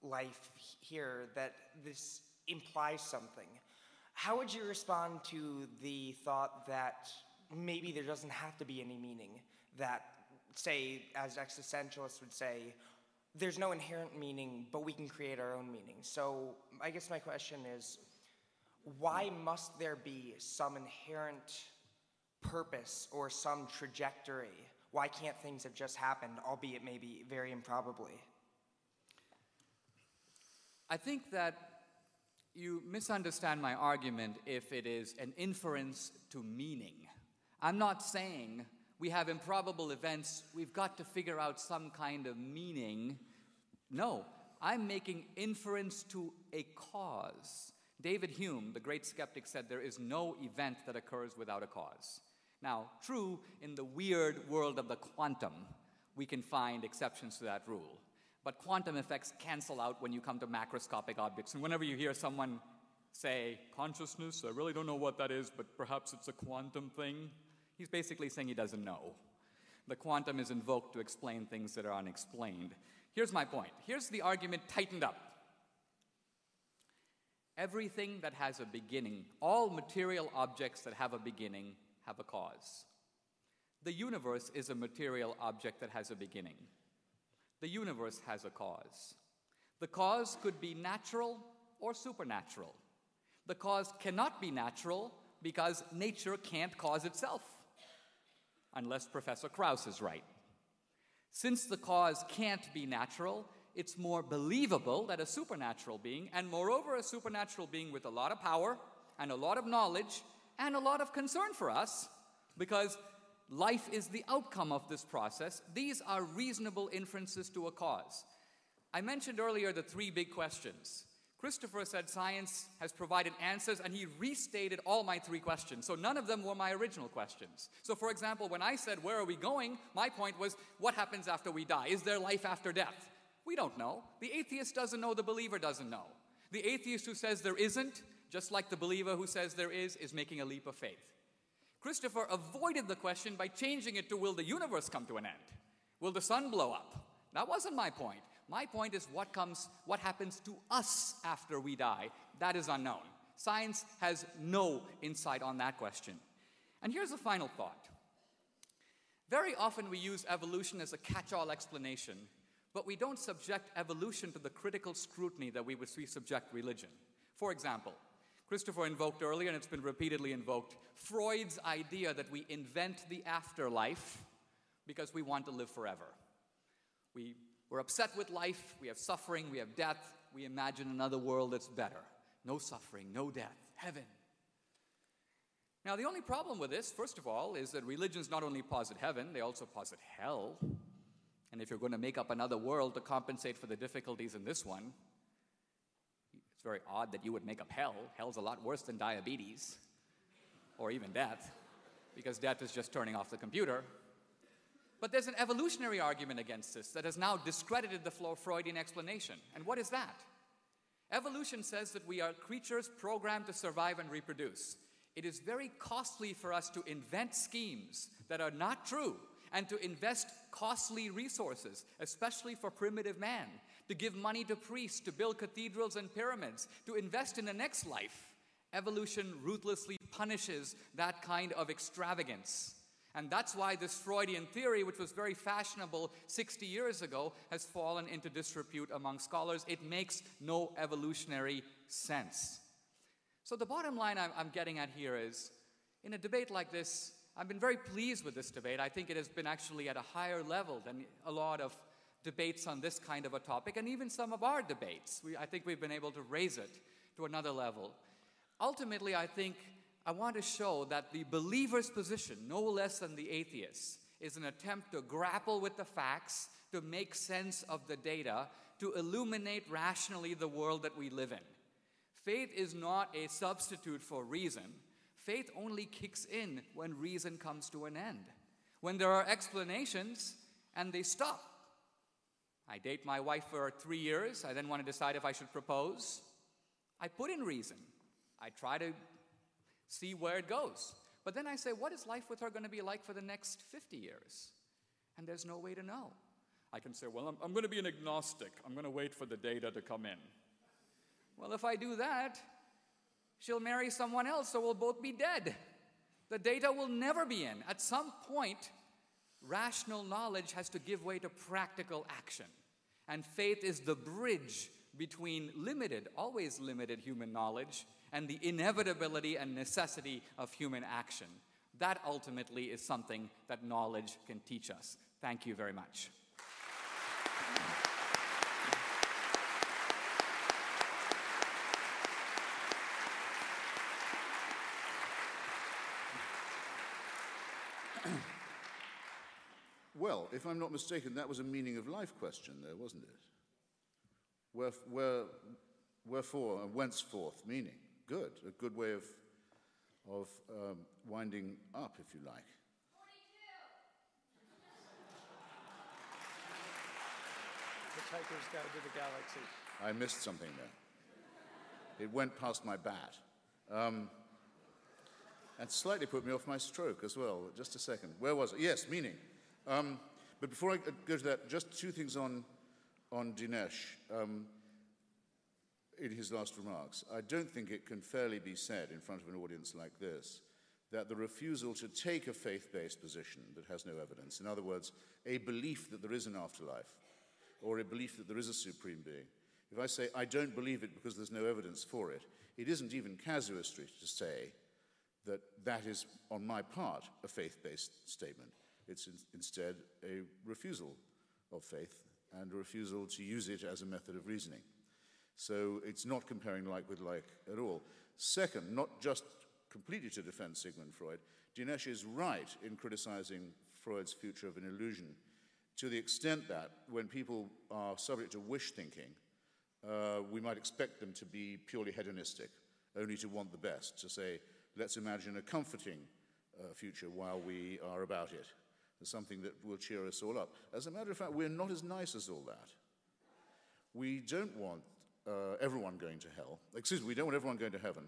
life here, that this implies something. How would you respond to the thought that maybe there doesn't have to be any meaning? That say, as existentialists would say, there's no inherent meaning, but we can create our own meaning. So I guess my question is why must there be some inherent purpose or some trajectory? Why can't things have just happened, albeit maybe very improbably? I think that you misunderstand my argument if it is an inference to meaning. I'm not saying we have improbable events, we've got to figure out some kind of meaning. No, I'm making inference to a cause. David Hume, the great skeptic, said there is no event that occurs without a cause. Now, true, in the weird world of the quantum, we can find exceptions to that rule. But quantum effects cancel out when you come to macroscopic objects. And whenever you hear someone say, consciousness, I really don't know what that is, but perhaps it's a quantum thing, he's basically saying he doesn't know. The quantum is invoked to explain things that are unexplained. Here's my point. Here's the argument tightened up. Everything that has a beginning, all material objects that have a beginning, have a cause. The universe is a material object that has a beginning. The universe has a cause. The cause could be natural or supernatural. The cause cannot be natural because nature can't cause itself, unless Professor Krauss is right. Since the cause can't be natural, it's more believable that a supernatural being, and moreover, a supernatural being with a lot of power and a lot of knowledge and a lot of concern for us, because life is the outcome of this process, these are reasonable inferences to a cause. I mentioned earlier the three big questions. Christopher said science has provided answers, and he restated all my three questions. So none of them were my original questions. So, for example, when I said, Where are we going? my point was, What happens after we die? Is there life after death? We don't know. The atheist doesn't know, the believer doesn't know. The atheist who says there isn't, just like the believer who says there is, is making a leap of faith. Christopher avoided the question by changing it to Will the universe come to an end? Will the sun blow up? That wasn't my point. My point is what comes, what happens to us after we die. That is unknown. Science has no insight on that question. And here's a final thought. Very often we use evolution as a catch all explanation, but we don't subject evolution to the critical scrutiny that we would see subject religion. For example, Christopher invoked earlier, and it's been repeatedly invoked, Freud's idea that we invent the afterlife because we want to live forever. We we're upset with life, we have suffering, we have death, we imagine another world that's better. No suffering, no death, heaven. Now, the only problem with this, first of all, is that religions not only posit heaven, they also posit hell. And if you're going to make up another world to compensate for the difficulties in this one, it's very odd that you would make up hell. Hell's a lot worse than diabetes or even death, because death is just turning off the computer. But there's an evolutionary argument against this that has now discredited the Freudian explanation. And what is that? Evolution says that we are creatures programmed to survive and reproduce. It is very costly for us to invent schemes that are not true and to invest costly resources, especially for primitive man, to give money to priests, to build cathedrals and pyramids, to invest in the next life. Evolution ruthlessly punishes that kind of extravagance. And that's why this Freudian theory, which was very fashionable 60 years ago, has fallen into disrepute among scholars. It makes no evolutionary sense. So, the bottom line I'm, getting at here is in a debate like this, I've been very pleased with this debate. I think it has been actually at a higher level than a lot of debates on this kind of a topic, and even some of our debates. We, I think we've been able to raise it to another level. Ultimately, I think I want to show that the believer's position, no less than the atheist, is an attempt to grapple with the facts, to make sense of the data, to illuminate rationally the world that we live in. Faith is not a substitute for reason. Faith only kicks in when reason comes to an end. When there are explanations and they stop. I date my wife for three years. I then want to decide if I should propose. I put in reason. I try to see where it goes. But then I say, what is life with her going to be like for the next 50 years? And there's no way to know. I can say, well, I'm, I'm going to be an agnostic. I'm going to wait for the data to come in. Well, if I do that, she'll marry someone else, so we'll both be dead. The data will never be in. At some point, Rational knowledge has to give way to practical action. And faith is the bridge between limited, always limited human knowledge and the inevitability and necessity of human action. That ultimately is something that knowledge can teach us. Thank you very much. Well, if I'm not mistaken, that was a meaning of life question, there, wasn't it? Where, where, wherefore, and whenceforth meaning. Good, a good way of, of um, winding up, if you like. Hitchhiker's Guide to the Galaxy. I missed something there. It went past my bat. Um, and slightly put me off my stroke as well. Just a second. Where was it? Yes, meaning. Um, but before I go to that, just two things on, on Dinesh um, in his last remarks. I don't think it can fairly be said in front of an audience like this that the refusal to take a faith based position that has no evidence, in other words, a belief that there is an afterlife, or a belief that there is a supreme being, if I say I don't believe it because there's no evidence for it, it isn't even casuistry to say that that is, on my part, a faith based statement. It's in, instead a refusal of faith and a refusal to use it as a method of reasoning. So it's not comparing like with like at all. Second, not just completely to defend Sigmund Freud, Dinesh is right in criticizing Freud's future of an illusion to the extent that when people are subject to wish thinking, uh, we might expect them to be purely hedonistic, only to want the best, to say, let's imagine a comforting uh, future while we are about it something that will cheer us all up. As a matter of fact, we're not as nice as all that. We don't want uh, everyone going to hell. Excuse me, we don't want everyone going to heaven.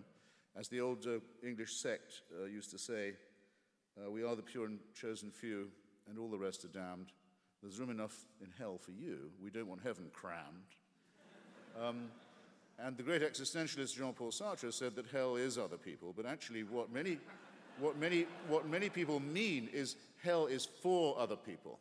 As the old uh, English sect uh, used to say, uh, we are the pure and chosen few, and all the rest are damned. There's room enough in hell for you. We don't want heaven crammed. Um, and the great existentialist Jean Paul Sartre said that hell is other people, but actually, what many, what many, what many people mean is hell is for other people.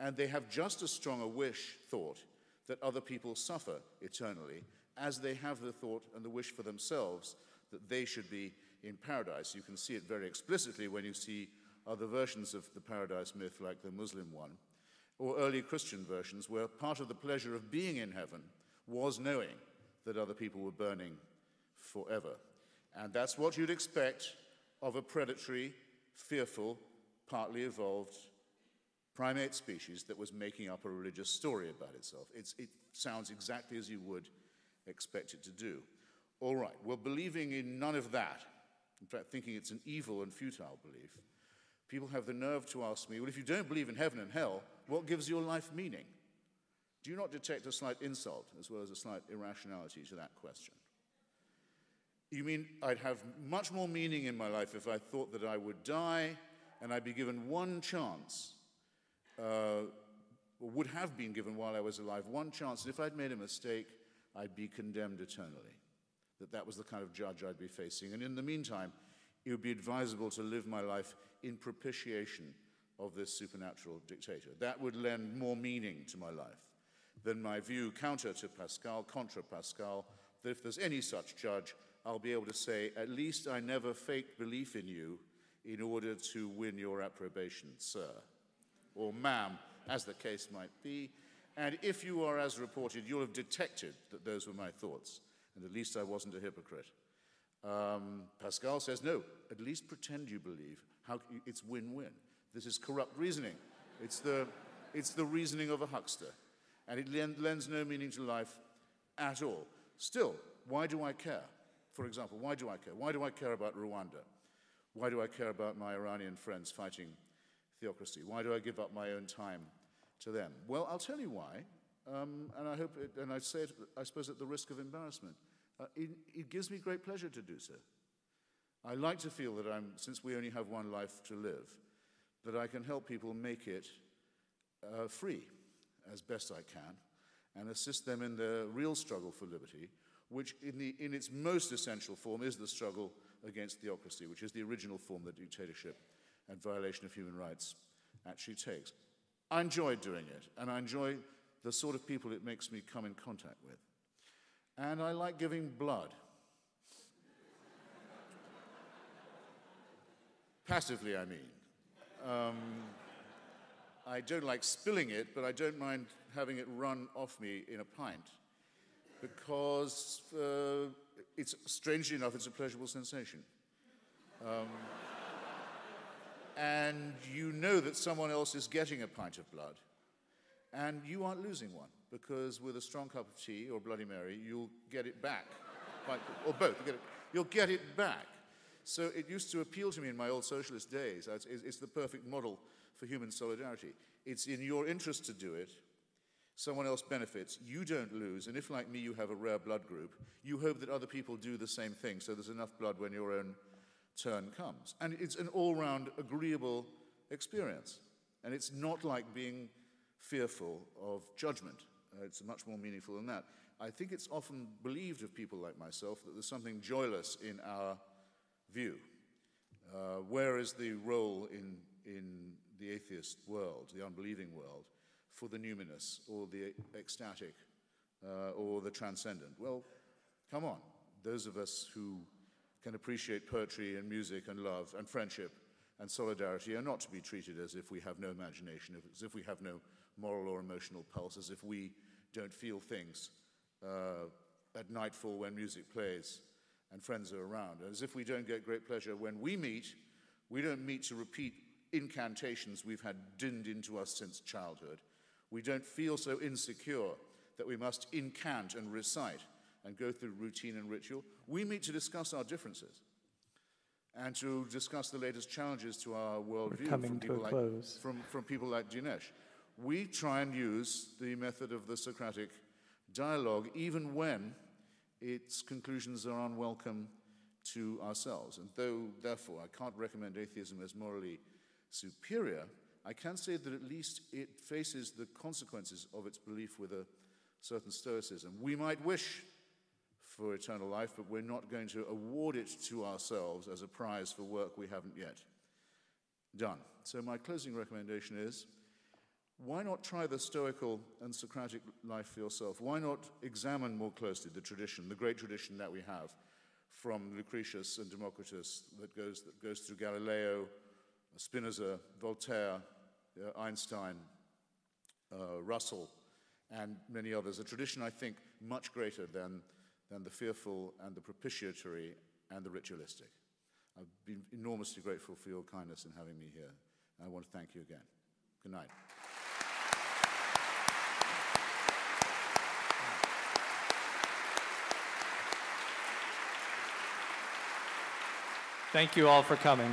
And they have just as strong a wish, thought, that other people suffer eternally as they have the thought and the wish for themselves that they should be in paradise. You can see it very explicitly when you see other versions of the paradise myth, like the Muslim one, or early Christian versions, where part of the pleasure of being in heaven was knowing that other people were burning forever. And that's what you'd expect of a predatory, fearful, partly evolved primate species that was making up a religious story about itself. It's, it sounds exactly as you would expect it to do. All right, well, believing in none of that, in fact, thinking it's an evil and futile belief, people have the nerve to ask me, well, if you don't believe in heaven and hell, what gives your life meaning? Do you not detect a slight insult as well as a slight irrationality to that question? You mean I'd have much more meaning in my life if I thought that I would die and I'd be given one chance, uh, would have been given while I was alive, one chance, and if I'd made a mistake, I'd be condemned eternally. That that was the kind of judge I'd be facing. And in the meantime, it would be advisable to live my life in propitiation of this supernatural dictator. That would lend more meaning to my life than my view counter to Pascal, contra Pascal, that if there's any such judge, I'll be able to say, at least I never faked belief in you in order to win your approbation, sir, or ma'am, as the case might be. And if you are as reported, you'll have detected that those were my thoughts, and at least I wasn't a hypocrite. Um, Pascal says, no, at least pretend you believe. How, it's win win. This is corrupt reasoning. It's the, it's the reasoning of a huckster. And it lends no meaning to life at all. Still, why do I care? For example, why do I care? Why do I care about Rwanda? Why do I care about my Iranian friends fighting theocracy? Why do I give up my own time to them? Well, I'll tell you why, um, and I hope, it, and I say it, I suppose, at the risk of embarrassment. Uh, it, it gives me great pleasure to do so. I like to feel that I'm, since we only have one life to live, that I can help people make it uh, free as best I can and assist them in their real struggle for liberty, which in, the, in its most essential form is the struggle against theocracy, which is the original form that dictatorship and violation of human rights actually takes. I enjoy doing it, and I enjoy the sort of people it makes me come in contact with. And I like giving blood. Passively, I mean. Um, I don't like spilling it, but I don't mind having it run off me in a pint because, uh, it's strangely enough, it's a pleasurable sensation. Um, and you know that someone else is getting a pint of blood, and you aren't losing one because with a strong cup of tea or Bloody Mary, you'll get it back, or both. You'll get it, you'll get it back. So it used to appeal to me in my old socialist days. It's, it's the perfect model for human solidarity. It's in your interest to do it. Someone else benefits, you don't lose, and if, like me, you have a rare blood group, you hope that other people do the same thing so there's enough blood when your own turn comes. And it's an all round agreeable experience. And it's not like being fearful of judgment, uh, it's much more meaningful than that. I think it's often believed of people like myself that there's something joyless in our view. Uh, where is the role in, in the atheist world, the unbelieving world, for the numinous or the ecstatic uh, or the transcendent? Well, come on. Those of us who can appreciate poetry and music and love and friendship and solidarity are not to be treated as if we have no imagination, as if we have no moral or emotional pulse, as if we don't feel things uh, at nightfall when music plays and friends are around, as if we don't get great pleasure when we meet. We don't meet to repeat incantations we've had dinned into us since childhood. We don't feel so insecure that we must incant and recite and go through routine and ritual. We meet to discuss our differences and to discuss the latest challenges to our worldview from to like, from, from people like Dinesh. We try and use the method of the Socratic dialogue even when its conclusions are unwelcome to ourselves. And though, therefore, I can't recommend atheism as morally superior, I can say that at least it faces the consequences of its belief with a certain stoicism. We might wish for eternal life, but we're not going to award it to ourselves as a prize for work we haven't yet done. So, my closing recommendation is why not try the Stoical and Socratic life for yourself? Why not examine more closely the tradition, the great tradition that we have from Lucretius and Democritus that goes, that goes through Galileo, Spinoza, Voltaire, Einstein, uh, Russell, and many others. A tradition, I think, much greater than, than the fearful and the propitiatory and the ritualistic. I've been enormously grateful for your kindness in having me here. And I want to thank you again. Good night. Thank you all for coming.